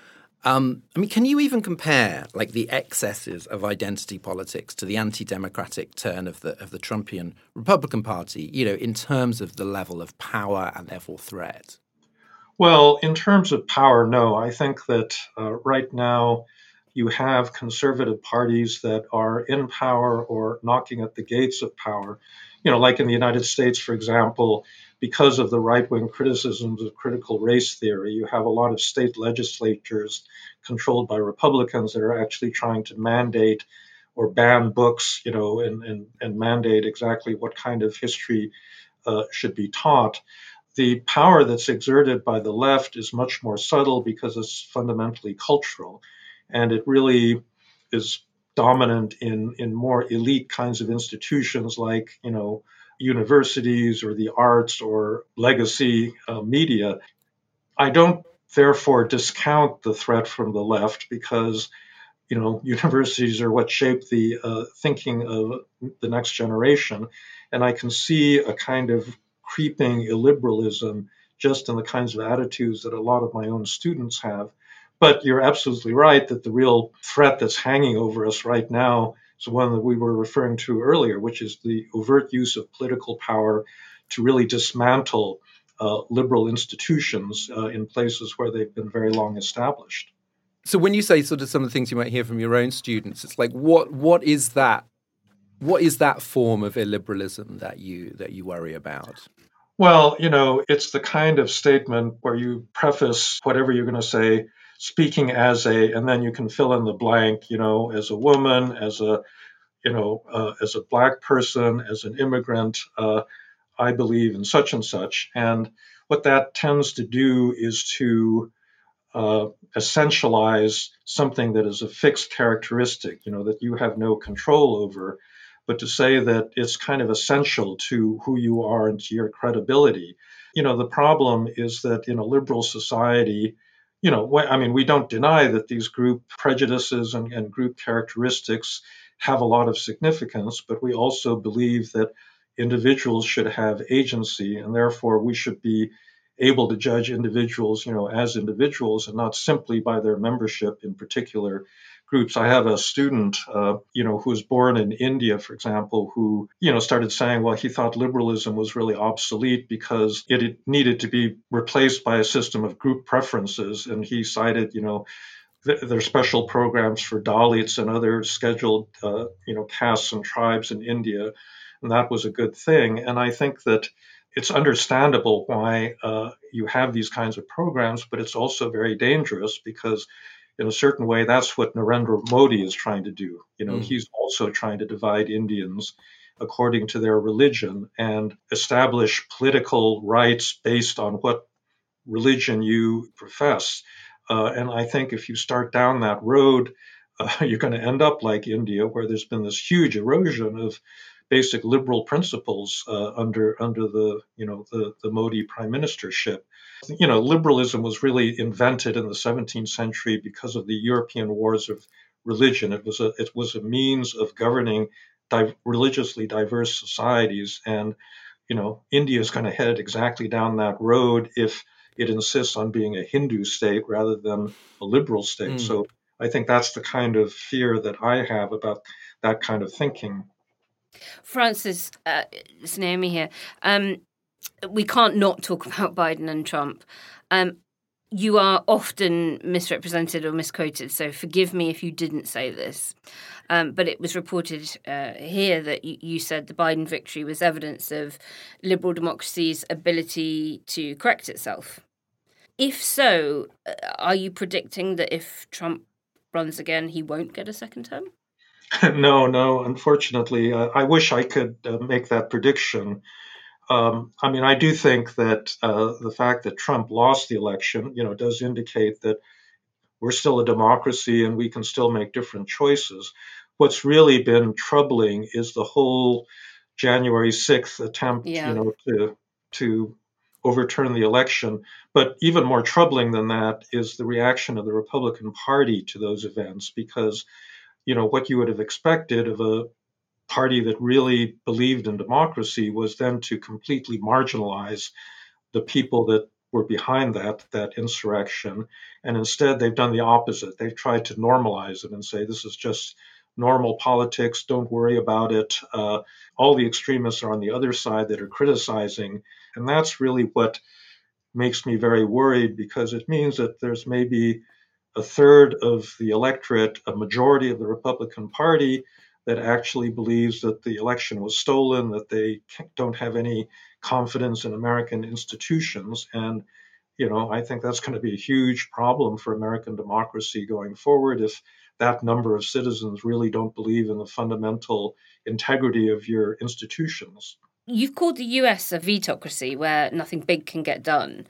Um, I mean, can you even compare like the excesses of identity politics to the anti-democratic turn of the of the Trumpian Republican Party? You know, in terms of the level of power and therefore threat. Well, in terms of power, no. I think that uh, right now you have conservative parties that are in power or knocking at the gates of power. You know, like in the United States, for example, because of the right wing criticisms of critical race theory, you have a lot of state legislatures controlled by Republicans that are actually trying to mandate or ban books, you know, and, and, and mandate exactly what kind of history uh, should be taught. The power that's exerted by the left is much more subtle because it's fundamentally cultural. And it really is dominant in, in more elite kinds of institutions like, you know, universities or the arts or legacy uh, media. I don't therefore discount the threat from the left because you know universities are what shape the uh, thinking of the next generation and i can see a kind of creeping illiberalism just in the kinds of attitudes that a lot of my own students have but you're absolutely right that the real threat that's hanging over us right now is one that we were referring to earlier, which is the overt use of political power to really dismantle uh, liberal institutions uh, in places where they've been very long established. So when you say sort of some of the things you might hear from your own students, it's like what what is that what is that form of illiberalism that you that you worry about? Well, you know, it's the kind of statement where you preface whatever you're going to say speaking as a, and then you can fill in the blank, you know, as a woman, as a, you know, uh, as a black person, as an immigrant, uh, I believe in such and such. And what that tends to do is to uh, essentialize something that is a fixed characteristic, you know, that you have no control over, but to say that it's kind of essential to who you are and to your credibility. You know, the problem is that in a liberal society, you know, I mean, we don't deny that these group prejudices and, and group characteristics have a lot of significance, but we also believe that individuals should have agency, and therefore we should be able to judge individuals, you know, as individuals and not simply by their membership in particular groups. I have a student, uh, you know, who was born in India, for example, who, you know, started saying, well, he thought liberalism was really obsolete because it needed to be replaced by a system of group preferences. And he cited, you know, th- there are special programs for Dalits and other scheduled, uh, you know, castes and tribes in India. And that was a good thing. And I think that it's understandable why uh, you have these kinds of programs, but it's also very dangerous because in a certain way, that's what Narendra Modi is trying to do. You know, mm. he's also trying to divide Indians according to their religion and establish political rights based on what religion you profess. Uh, and I think if you start down that road, [LAUGHS] uh, you're going to end up like India, where there's been this huge erosion of basic liberal principles uh, under under the you know the the Modi prime ministership. You know, liberalism was really invented in the 17th century because of the European wars of religion. It was a it was a means of governing di- religiously diverse societies, and you know, India is going to head exactly down that road if it insists on being a Hindu state rather than a liberal state. Mm. So I think that's the kind of fear that I have about that kind of thinking. Francis, uh, it's Naomi here. Um, we can't not talk [LAUGHS] about Biden and Trump. Um, you are often misrepresented or misquoted, so forgive me if you didn't say this. Um, but it was reported uh, here that you, you, said the Biden victory was evidence of liberal democracy's ability to correct itself. If so, uh, are you predicting that if Trump runs again, he won't get a second term? [LAUGHS] no, no. Unfortunately, uh, I wish I could uh, make that prediction. Um, I mean, I do think that uh, the fact that Trump lost the election, you know, does indicate that we're still a democracy and we can still make different choices. What's really been troubling is the whole January 6th attempt, yeah. you know, to to overturn the election. But even more troubling than that is the reaction of the Republican Party to those events, because, you know, what you would have expected of a party that really believed in democracy was then to completely marginalize the people that were behind that that insurrection. And instead they've done the opposite. They've tried to normalize it and say this is just normal politics. Don't worry about it. Uh, all the extremists are on the other side that are criticizing. And that's really what makes me very worried because it means that there's maybe a third of the electorate a majority of the republican party that actually believes that the election was stolen, that they don't have any confidence in American institutions. And, you know, I think that's going to be a huge problem for American democracy going forward if that number of citizens really don't believe in the fundamental integrity of your institutions. You've called the US a vetocracy where nothing big can get done.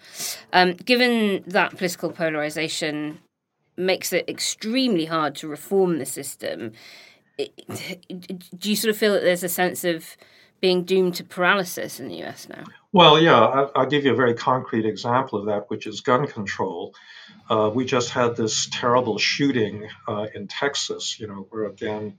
Um, given that political polarization makes it extremely hard to reform the system, [SIGHS] do you sort of feel that there's a sense of being doomed to paralysis in the US now? Well, yeah, I'll give you a very concrete example of that, which is gun control. Uh, we just had this terrible shooting uh, in Texas, you know, where again,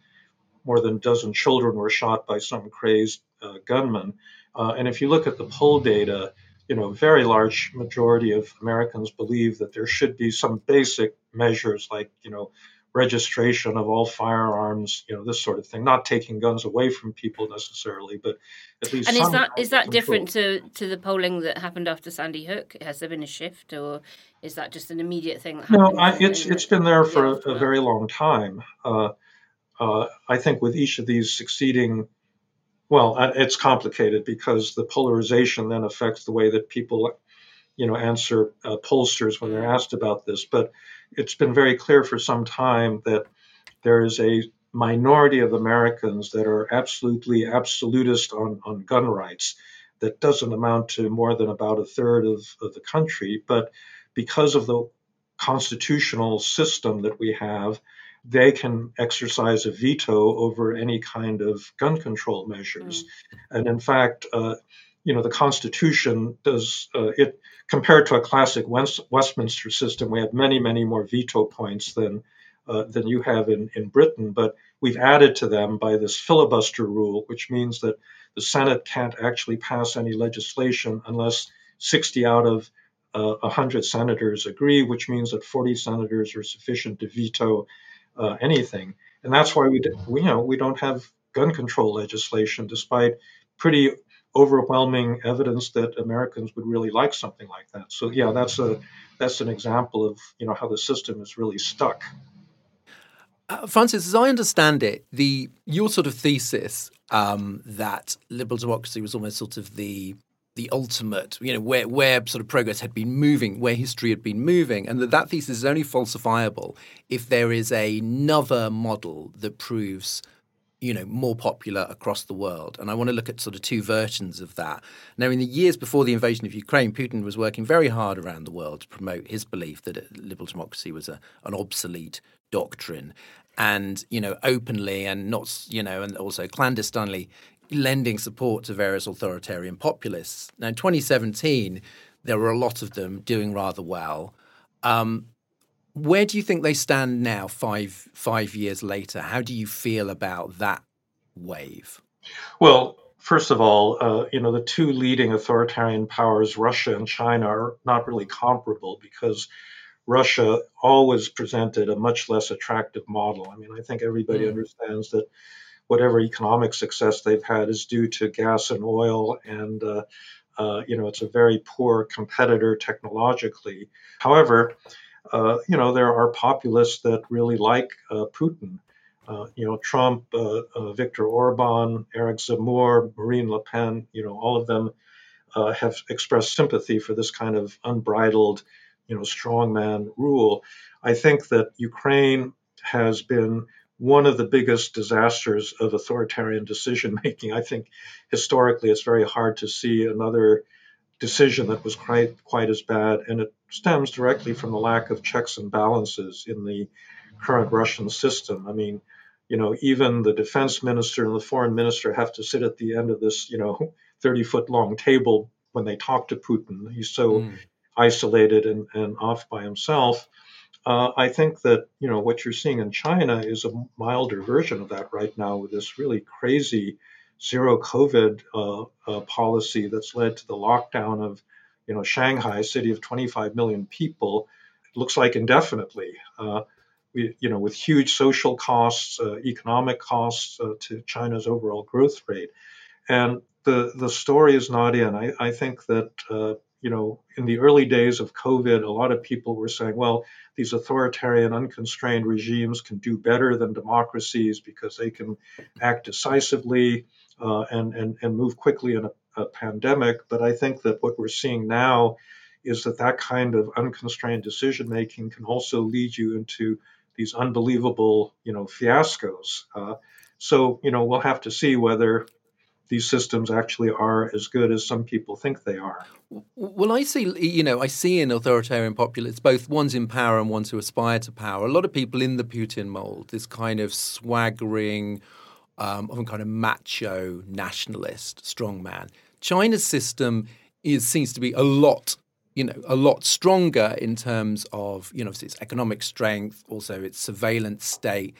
more than a dozen children were shot by some crazed uh, gunman. Uh, and if you look at the poll data, you know, a very large majority of Americans believe that there should be some basic measures like, you know, registration of all firearms, you know, this sort of thing. Not taking guns away from people necessarily, but at least. And is that is that different to to the polling that happened after Sandy Hook? Has there been a shift, or is that just an immediate thing? no, I, it's it's been there for a, a very long time. Uh, uh, I think with each of these succeeding, well, uh, it's complicated because the polarization then affects the way that people, you know, answer uh, pollsters when they're mm. asked about this. But it's been very clear for some time that there is a minority of Americans that are absolutely absolutist on, on gun rights. That doesn't amount to more than about a third of, of the country. But because of the constitutional system that we have, they can exercise a veto over any kind of gun control measures. Mm. And in fact, uh, you know, the Constitution does uh, it compared to a classic West, Westminster system. We have many, many more veto points than uh, than you have in, in Britain, but we've added to them by this filibuster rule, which means that the Senate can't actually pass any legislation unless 60 out of uh, 100 senators agree, which means that 40 senators are sufficient to veto uh, anything. And that's why we, we, you know, we don't have gun control legislation, despite pretty overwhelming evidence that Americans would really like something like that. So yeah, that's a that's an example of you know how the system is really stuck. Uh, Francis, as I understand it, the your sort of thesis um, that liberal democracy was almost sort of the the ultimate, you know, where where sort of progress had been moving, where history had been moving, and that that thesis is only falsifiable if there is another model that proves you know more popular across the world. And i want to look at sort of two versions of that. Now in the years before the invasion of ukraine putin was working very hard around the world to promote his belief that liberal democracy was a, an obsolete doctrine. And you know openly and not you know and also clandestinely lending support to various authoritarian populists. Now in 2017 there were a lot of them doing rather well. Um, where do you think they stand now, five five years later? How do you feel about that wave? Well, first of all, uh, you know the two leading authoritarian powers, Russia and China, are not really comparable because Russia always presented a much less attractive model. I mean, I think everybody mm. understands that whatever economic success they've had is due to gas and oil and uh, Uh, you know, it's a very poor competitor technologically. However, uh, you know, there are populists that really like uh, Putin. Uh, you know, Trump, uh, uh, Viktor Orban, Eric Zemmour, Marine Le Pen, you know, all of them have expressed sympathy for this kind of unbridled, you know, strongman rule. I think that Ukraine has been one of the biggest disasters of authoritarian decision making. I think historically it's very hard to see another decision that was quite quite as bad, and it stems directly from the lack of checks and balances in the current Russian system. I mean, you know, even the defense minister and the foreign minister have to sit at the end of this, you know, [LAUGHS] 30 foot long table when they talk to Putin. He's so mm. isolated and, and off by himself. Uh, I think that you know what you're seeing in China is a milder version of that right now, with this really crazy zero COVID uh, uh, policy that's led to the lockdown of you know Shanghai, a city of 25 million people, looks like indefinitely. Uh, we, you know, with huge social costs, uh, economic costs to China's overall growth rate, and the the story is not in. I, I think that you know, in the early days of COVID, a lot of people were saying, well, these authoritarian, unconstrained regimes can do better than democracies because they can act decisively uh, and, and, and move quickly in a, a pandemic. But I think that what we're seeing now is that that kind of unconstrained decision making can also lead you into these unbelievable, you know, fiascos. Uh, so, you know, we'll have to see whether these systems actually are as good as some people think they are. Well, I see, you know, I see in authoritarian populists both ones in power and ones who aspire to power. A lot of people in the Putin mold, this kind of swaggering, um, often kind of macho nationalist strongman. China's system is seems to be a lot, you know, a lot stronger in terms of, you know, its economic strength, also its surveillance state.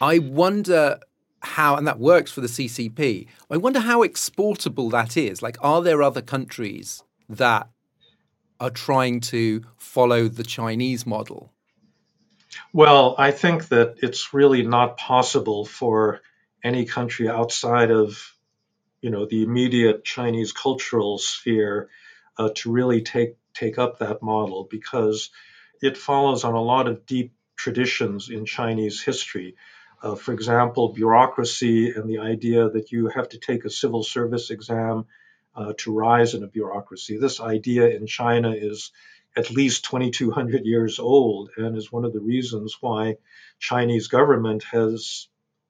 I wonder how, and that works for the CCP. I wonder how exportable that is. Like, are there other countries that are trying to follow the Chinese model? Well, I think that it's really not possible for any country outside of, you know, the immediate Chinese cultural sphere uh, to really take take up that model because it follows on a lot of deep traditions in Chinese history. Uh, for example, bureaucracy and the idea that you have to take a civil service exam uh, to rise in a bureaucracy. This idea in China is at least 2200 years old and is one of the reasons why Chinese government has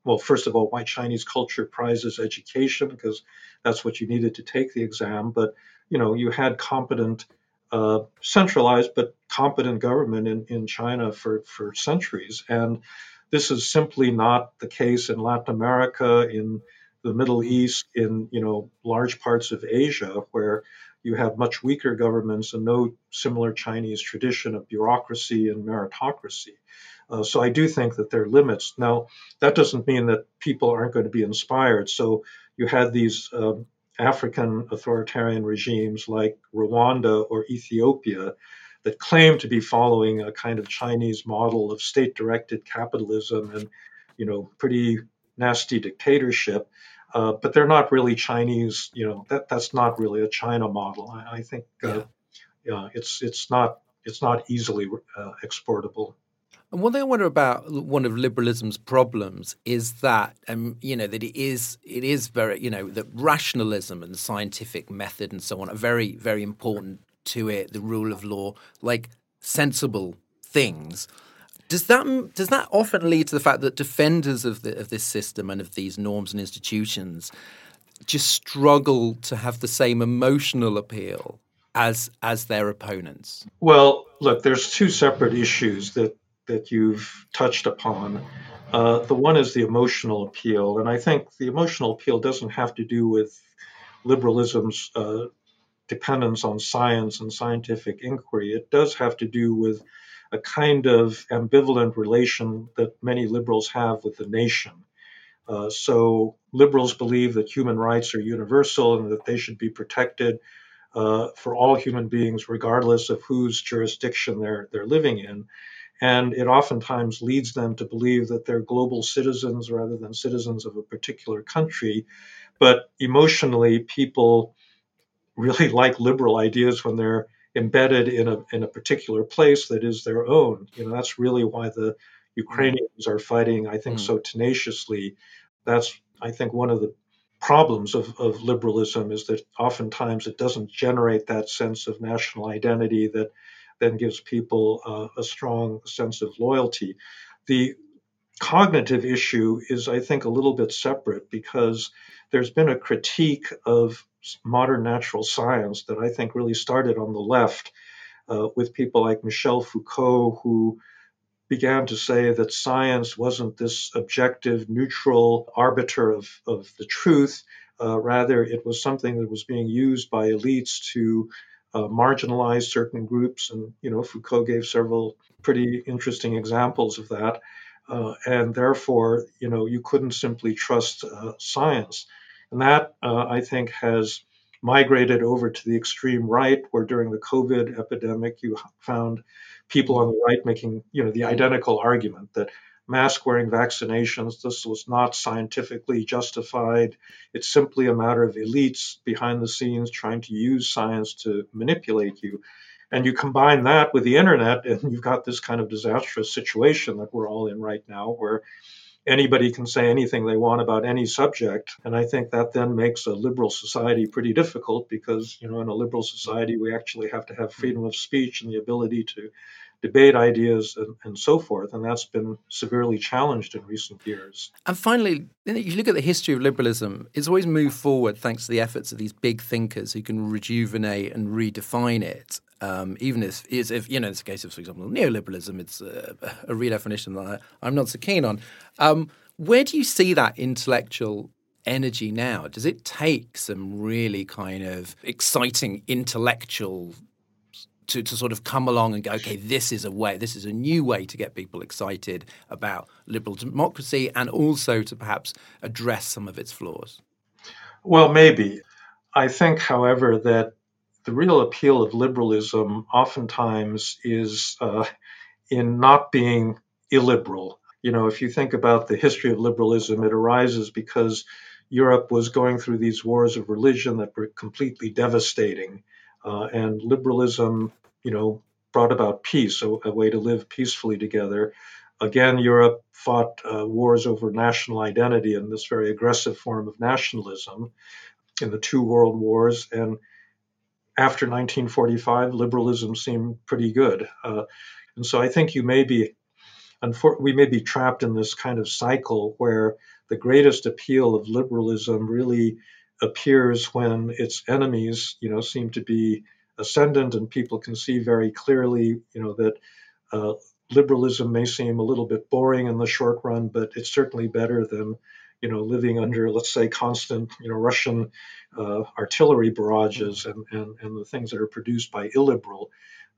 well first of all why Chinese culture prizes education because that's what you needed to take the exam but you know you had competent uh, centralized but competent government in, in China for, for centuries and this is simply not the case in Latin America, in the Middle East, in you know large parts of Asia, where you have much weaker governments and no similar Chinese tradition of bureaucracy and meritocracy. Uh, so I do think that there are limits. Now, that doesn't mean that people aren't going to be inspired. So you had these um, African authoritarian regimes like Rwanda or Ethiopia that claim to be following a kind of Chinese model of state-directed capitalism and, you know, pretty nasty dictatorship. Uh, but they're not really Chinese. You know, that that's not really a China model. I, I think uh, yeah. it's it's not it's not easily uh, exportable. And one thing I wonder about one of liberalism's problems is that um, you know that it is it is very you know that rationalism and scientific method and so on are very very important to it, the rule of law, like sensible things. Does that does that often lead to the fact that defenders of the, of this system and of these norms and institutions just struggle to have the same emotional appeal as as their opponents? Well, look, there's two separate issues that that you've touched upon. Uh, the one is the emotional appeal, and I think the emotional appeal doesn't have to do with liberalism's uh, dependence on science and scientific inquiry. It does have to do with a kind of ambivalent relation that many liberals have with the nation. Uh, so, liberals believe that human rights are universal and that they should be protected uh, for all human beings, regardless of whose jurisdiction they're, they're living in. And it oftentimes leads them to believe that they're global citizens rather than citizens of a particular country. But emotionally, people really [LAUGHS] like liberal ideas when they're embedded in a in a particular place that is their own. You know, that's really why the Ukrainians are fighting, I think, mm. so tenaciously. That's, I think, one of the problems of, of liberalism is that oftentimes it doesn't generate that sense of national identity that then gives people uh, a strong sense of loyalty. The cognitive issue is, I think, a little bit separate because there's been a critique of modern natural science that I think really started on the left uh, with people like Michel Foucault, who began to say that science wasn't this objective, neutral arbiter of, of the truth. Uh, rather, it was something that was being used by elites to uh, marginalize certain groups. And, you know, Foucault gave several pretty interesting examples of that. Uh, and therefore, you know, you couldn't simply trust uh, science. And that, uh, I think, has migrated over to the extreme right, where during the COVID epidemic, you found people on the right making, you know, the identical argument that mask wearing vaccinations, this was not scientifically justified. It's simply a matter of elites behind the scenes trying to use science to manipulate you. And you combine that with the internet, and you've got this kind of disastrous situation that we're all in right now, where anybody can say anything they want about any subject. And I think that then makes a liberal society pretty difficult because, you know, in a liberal society, we actually have to have freedom of speech and the ability to debate ideas and, and, so forth. And that's been severely challenged in recent years. And finally, if you look at the history of liberalism, it's always moved forward thanks to the efforts of these big thinkers who can rejuvenate and redefine it. Um, even if, if, you know, in the case of, for example, neoliberalism, it's a, a redefinition that I, am not so keen on. Um, where do you see that intellectual energy now? Does it take some really kind of exciting intellectual to, to sort of come along and go, okay, this is a way, this is a new way to get people excited about liberal democracy and also to perhaps address some of its flaws? Well, maybe. I think, however, that the real appeal of liberalism oftentimes is uh, in not being illiberal. You know, if you think about the history of liberalism, it arises because Europe was going through these wars of religion that were completely devastating. Uh, and liberalism, you know, brought about peace, a, a, way to live peacefully together. Again, Europe fought uh, wars over national identity and this very aggressive form of nationalism in the two world wars. And after 1945, liberalism seemed pretty good. Uh, and so I think you may be, we may be trapped in this kind of cycle where the greatest appeal of liberalism really appears when its enemies, you know, seem to be ascendant, and people can see very clearly, you know, that uh, liberalism may seem a little bit boring in the short run, but it's certainly better than, you know, living under, let's say, constant, you know, Russian uh, artillery barrages and, and and the things that are produced by illiberal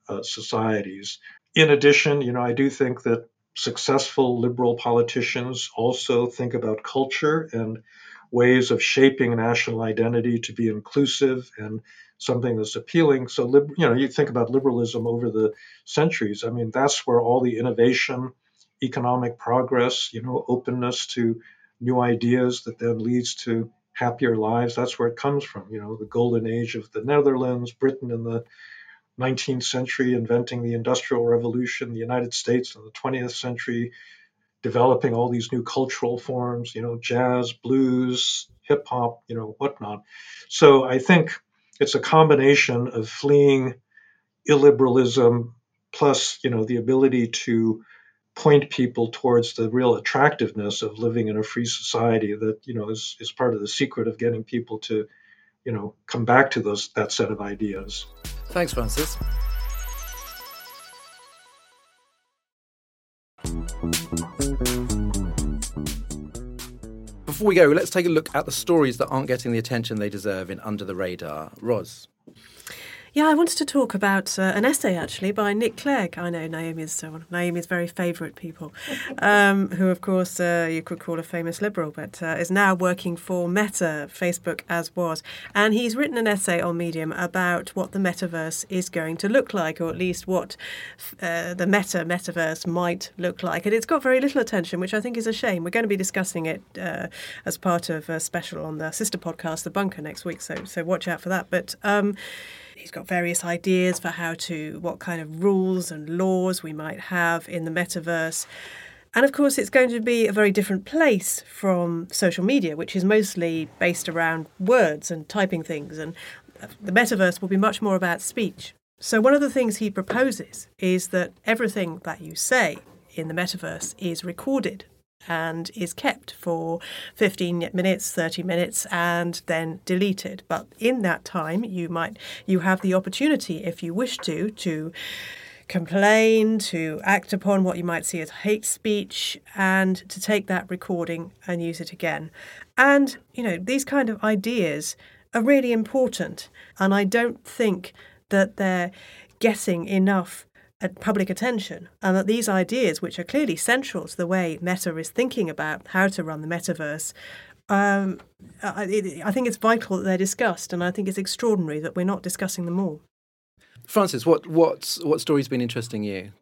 uh, societies. In addition, you know, I do think that successful liberal politicians also think about culture and ways of shaping national identity to be inclusive and something that's appealing. So, you know, you think about liberalism over the centuries. I mean, that's where all the innovation, economic progress, you know, openness to new ideas that then leads to happier lives. That's where it comes from. You know, the golden age of the Netherlands, Britain in the 19th century inventing the Industrial Revolution, the United States in the 20th century developing all these new cultural forms, you know, jazz, blues, hip hop, you know, whatnot. So I think it's a combination of fleeing illiberalism plus, you know, the ability to point people towards the real attractiveness of living in a free society that, you know, is, is part of the secret of getting people to, you know, come back to those that set of ideas. Thanks, Francis. Before we go, let's take a look at the stories that aren't getting the attention they deserve in Under the Radar. Ros. Yeah, I wanted to talk about uh, an essay actually by Nick Clegg. I know Naomi's uh, one of Naomi's very favourite people, [LAUGHS] um, who of course uh, you could call a famous liberal, but uh, is now working for Meta, Facebook as was, and he's written an essay on Medium about what the metaverse is going to look like, or at least what uh, the meta metaverse might look like, and it's got very little attention, which I think is a shame. We're going to be discussing it uh, as part of a special on the sister podcast, The Bunker, next week, so so watch out for that. But um, he's got various ideas for how to, what kind of rules and laws we might have in the metaverse. And of course, it's going to be a very different place from social media, which is mostly based around words and typing things. And the metaverse will be much more about speech. So, one of the things he proposes is that everything that you say in the metaverse is recorded and is kept for 15 minutes 30 minutes and then deleted. But in that time you might you have the opportunity if you wish to to complain to act upon what you might see as hate speech and to take that recording and use it again. And you know these kind of ideas are really important and i don't think that they're getting enough public attention, and that these ideas, which are clearly central to the way Meta is thinking about how to run the metaverse, um, I, I think it's vital that they're discussed, and I think it's extraordinary that we're not discussing them all. Francis, what what what story's been interesting you?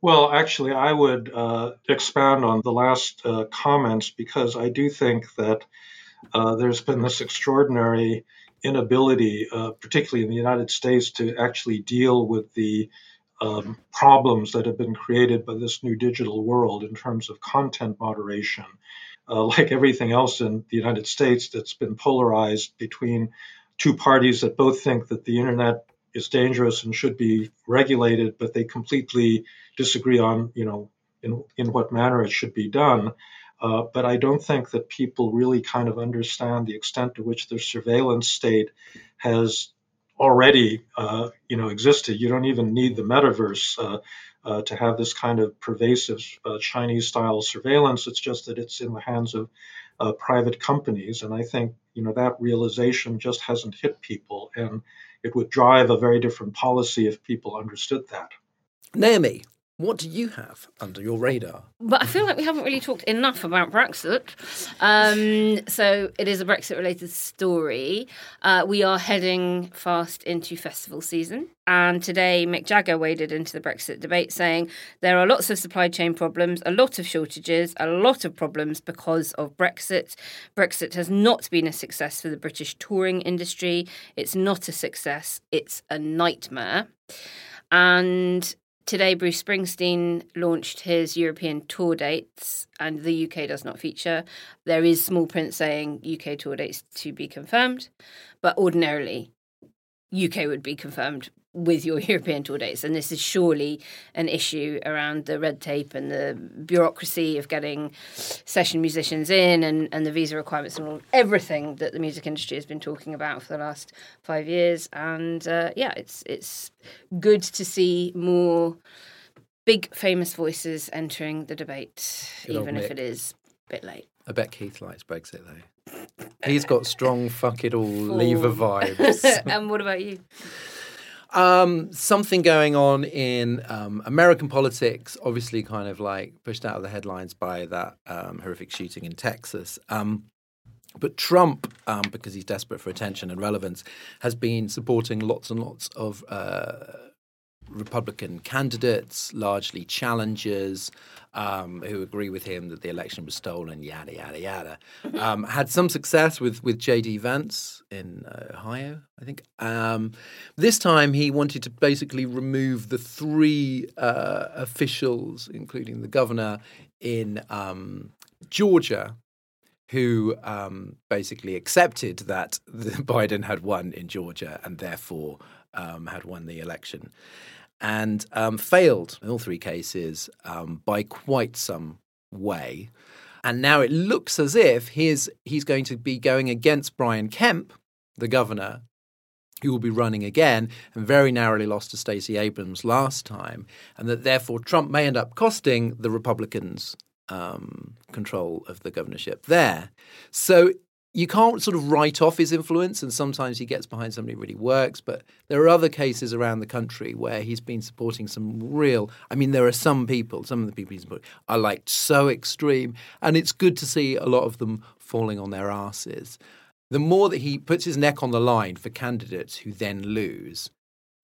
Well, actually, I would uh, expand on the last uh, comments because I do think that uh, there's been this extraordinary inability, uh, particularly in the United States, to actually deal with the um, problems that have been created by this new digital world in terms of content moderation. Uh, [LAUGHS] like everything else in the United States that's been polarized between two parties that both think that the internet is dangerous and should be regulated, but they completely disagree on, you know, in, in what manner it should be done. Uh, but I don't think that people really kind of understand the extent to which the surveillance state has already uh, you know existed. You don't even need the metaverse uh, uh, to have this kind of pervasive uh, Chinese-style surveillance. It's just that it's in the hands of uh, private companies, and I think you know that realization just hasn't hit people, and it would drive a very different policy if people understood that. Naomi, what do you have under your radar? But I feel like we haven't really talked enough about Brexit. Um, so it is a Brexit related story. Uh, we are heading fast into festival season. And today, Mick Jagger waded into the Brexit debate saying there are lots of supply chain problems, a lot of shortages, a lot of problems because of Brexit. Brexit has not been a success for the British touring industry. It's not a success, it's a nightmare. And Today, Bruce Springsteen launched his European tour dates, and the UK does not feature. There is small print saying UK tour dates to be confirmed, but ordinarily, UK would be confirmed with your [LAUGHS] European tour dates. And this is surely an issue around the red tape and the bureaucracy of getting session musicians in and, and the visa requirements and all everything that the music industry has been talking about for the last five years. And uh, yeah, it's it's good to see more big famous voices entering the debate, good even if it is a bit late. I bet Keith likes Brexit though. He's got strong fuck it all leaver vibes. [LAUGHS] and what about you? Um, something going on in um, American politics, obviously, kind of like pushed out of the headlines by that um, horrific shooting in Texas. Um, but Trump, um, because he's desperate for attention and relevance, has been supporting lots and lots of uh, Republican candidates, largely challengers, um, who agree with him that the election was stolen, yada, yada, yada. Um, had some success with, with J.D. Vance in uh, Ohio, I think. Um, this time he wanted to basically remove the three uh, officials, including the governor in um, Georgia, who um, basically accepted that [LAUGHS] Biden had won in Georgia and therefore um, had won the election and um, failed in all three cases um, by quite some way. And now it looks as if he's, he's going to be going against Brian Kemp, the governor, who will be running again and very narrowly lost to Stacey Abrams last time, and that therefore Trump may end up costing the Republicans um, control of the governorship there. So you can't sort of write off his influence, and sometimes he gets behind somebody who really works. But there are other cases around the country where he's been supporting some real. I mean, there are some people, some of the people he's supporting are like so extreme, and it's good to see a lot of them falling on their asses. The more that he puts his neck on the line for candidates who then lose,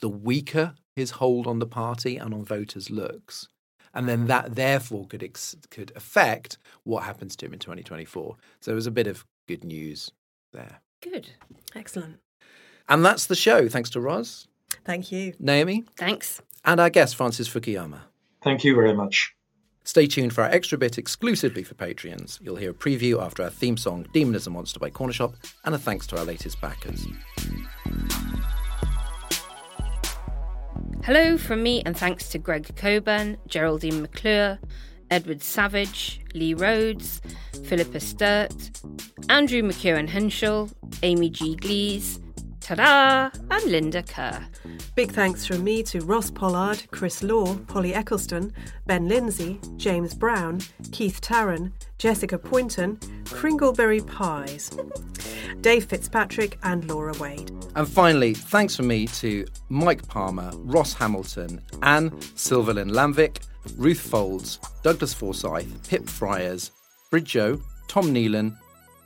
the weaker his hold on the party and on voters looks. And then that therefore could ex- could affect what happens to him in 2024. So it was a bit of good news there. Good. Excellent. And that's the show. Thanks to Ros, Thank you. Naomi, Thanks. and our guest, Francis Fukuyama. Thank you very much. Stay tuned for our extra bit exclusively for Patreons. You'll hear a preview after our theme song, Demon is a Monster by Corner Shop, and a thanks to our latest backers. Hello from me, and thanks to Greg Coburn, Geraldine McClure, Edward Savage, Lee Rhodes, Philippa Sturt, Andrew McEwen Henschel, Amy G. Glees, ta and Linda Kerr. Big thanks from me to Ross Pollard, Chris Law, Polly Eccleston, Ben Lindsay, James Brown, Keith Tarrant, Jessica Poynton, Kringleberry Pies, [LAUGHS] Dave Fitzpatrick, and Laura Wade. And finally, thanks from me to Mike Palmer, Ross Hamilton, Anne Silverlin Lamvick, Ruth Folds, Douglas Forsyth, Pip Friars, Bridjo, Tom Nealon,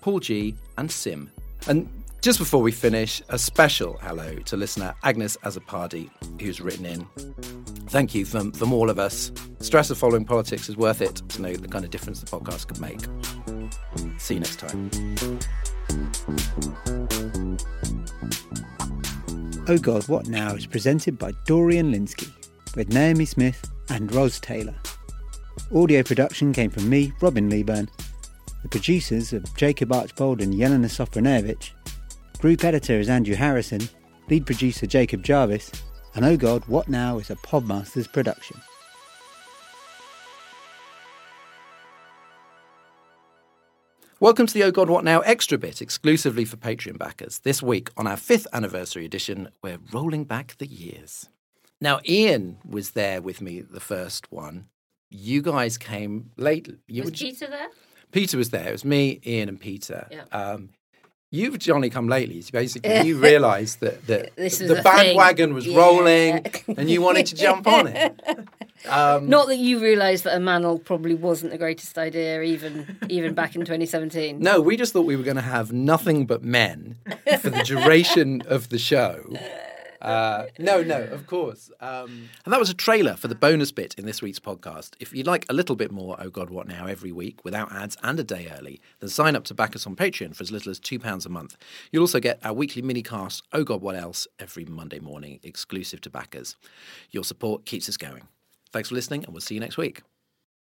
Paul G, and Sim. And just before we finish, a special hello to listener Agnes Azapardi, who's written in. Thank you from, from all of us. Stress of following politics is worth it to know the kind of difference the podcast could make. See you next time. Oh God, What Now is presented by Dorian Lynskey with Naomi Smith and Ros Taylor. Audio production came from me, Robin Leeburn. The producers are Jacob Archbold and Yelena Sofronevich. Group editor is Andrew Harrison. Lead producer Jacob Jarvis. And Oh God, What Now is a Podmasters production. Welcome to the Oh God What Now extra bit exclusively for Patreon backers. This week, on our fifth anniversary edition, we're rolling back the years. Now, Ian was there with me the first one. You guys came late. You Was Peter there? Peter was there. It was me, Ian, and Peter. Yeah. Um, you've only come lately. So basically, [LAUGHS] you realised that, that [LAUGHS] the bandwagon thing. was Yeah. rolling and you wanted to jump on it. [LAUGHS] Um, Not that you realised that a manel probably wasn't the greatest idea, even even back in 2017. No, we just thought we were going to have nothing but men for the duration of the show. Uh, no, no, of course. Um, and that was a trailer for the bonus bit in this week's podcast. If you'd like a little bit more Oh God What Now every week without ads and a day early, then sign up to back us on Patreon for as little as £2 a month. You'll also get our weekly mini cast, Oh God What Else, every Monday morning, exclusive to backers. Your support keeps us going. Thanks for listening, and we'll see you next week.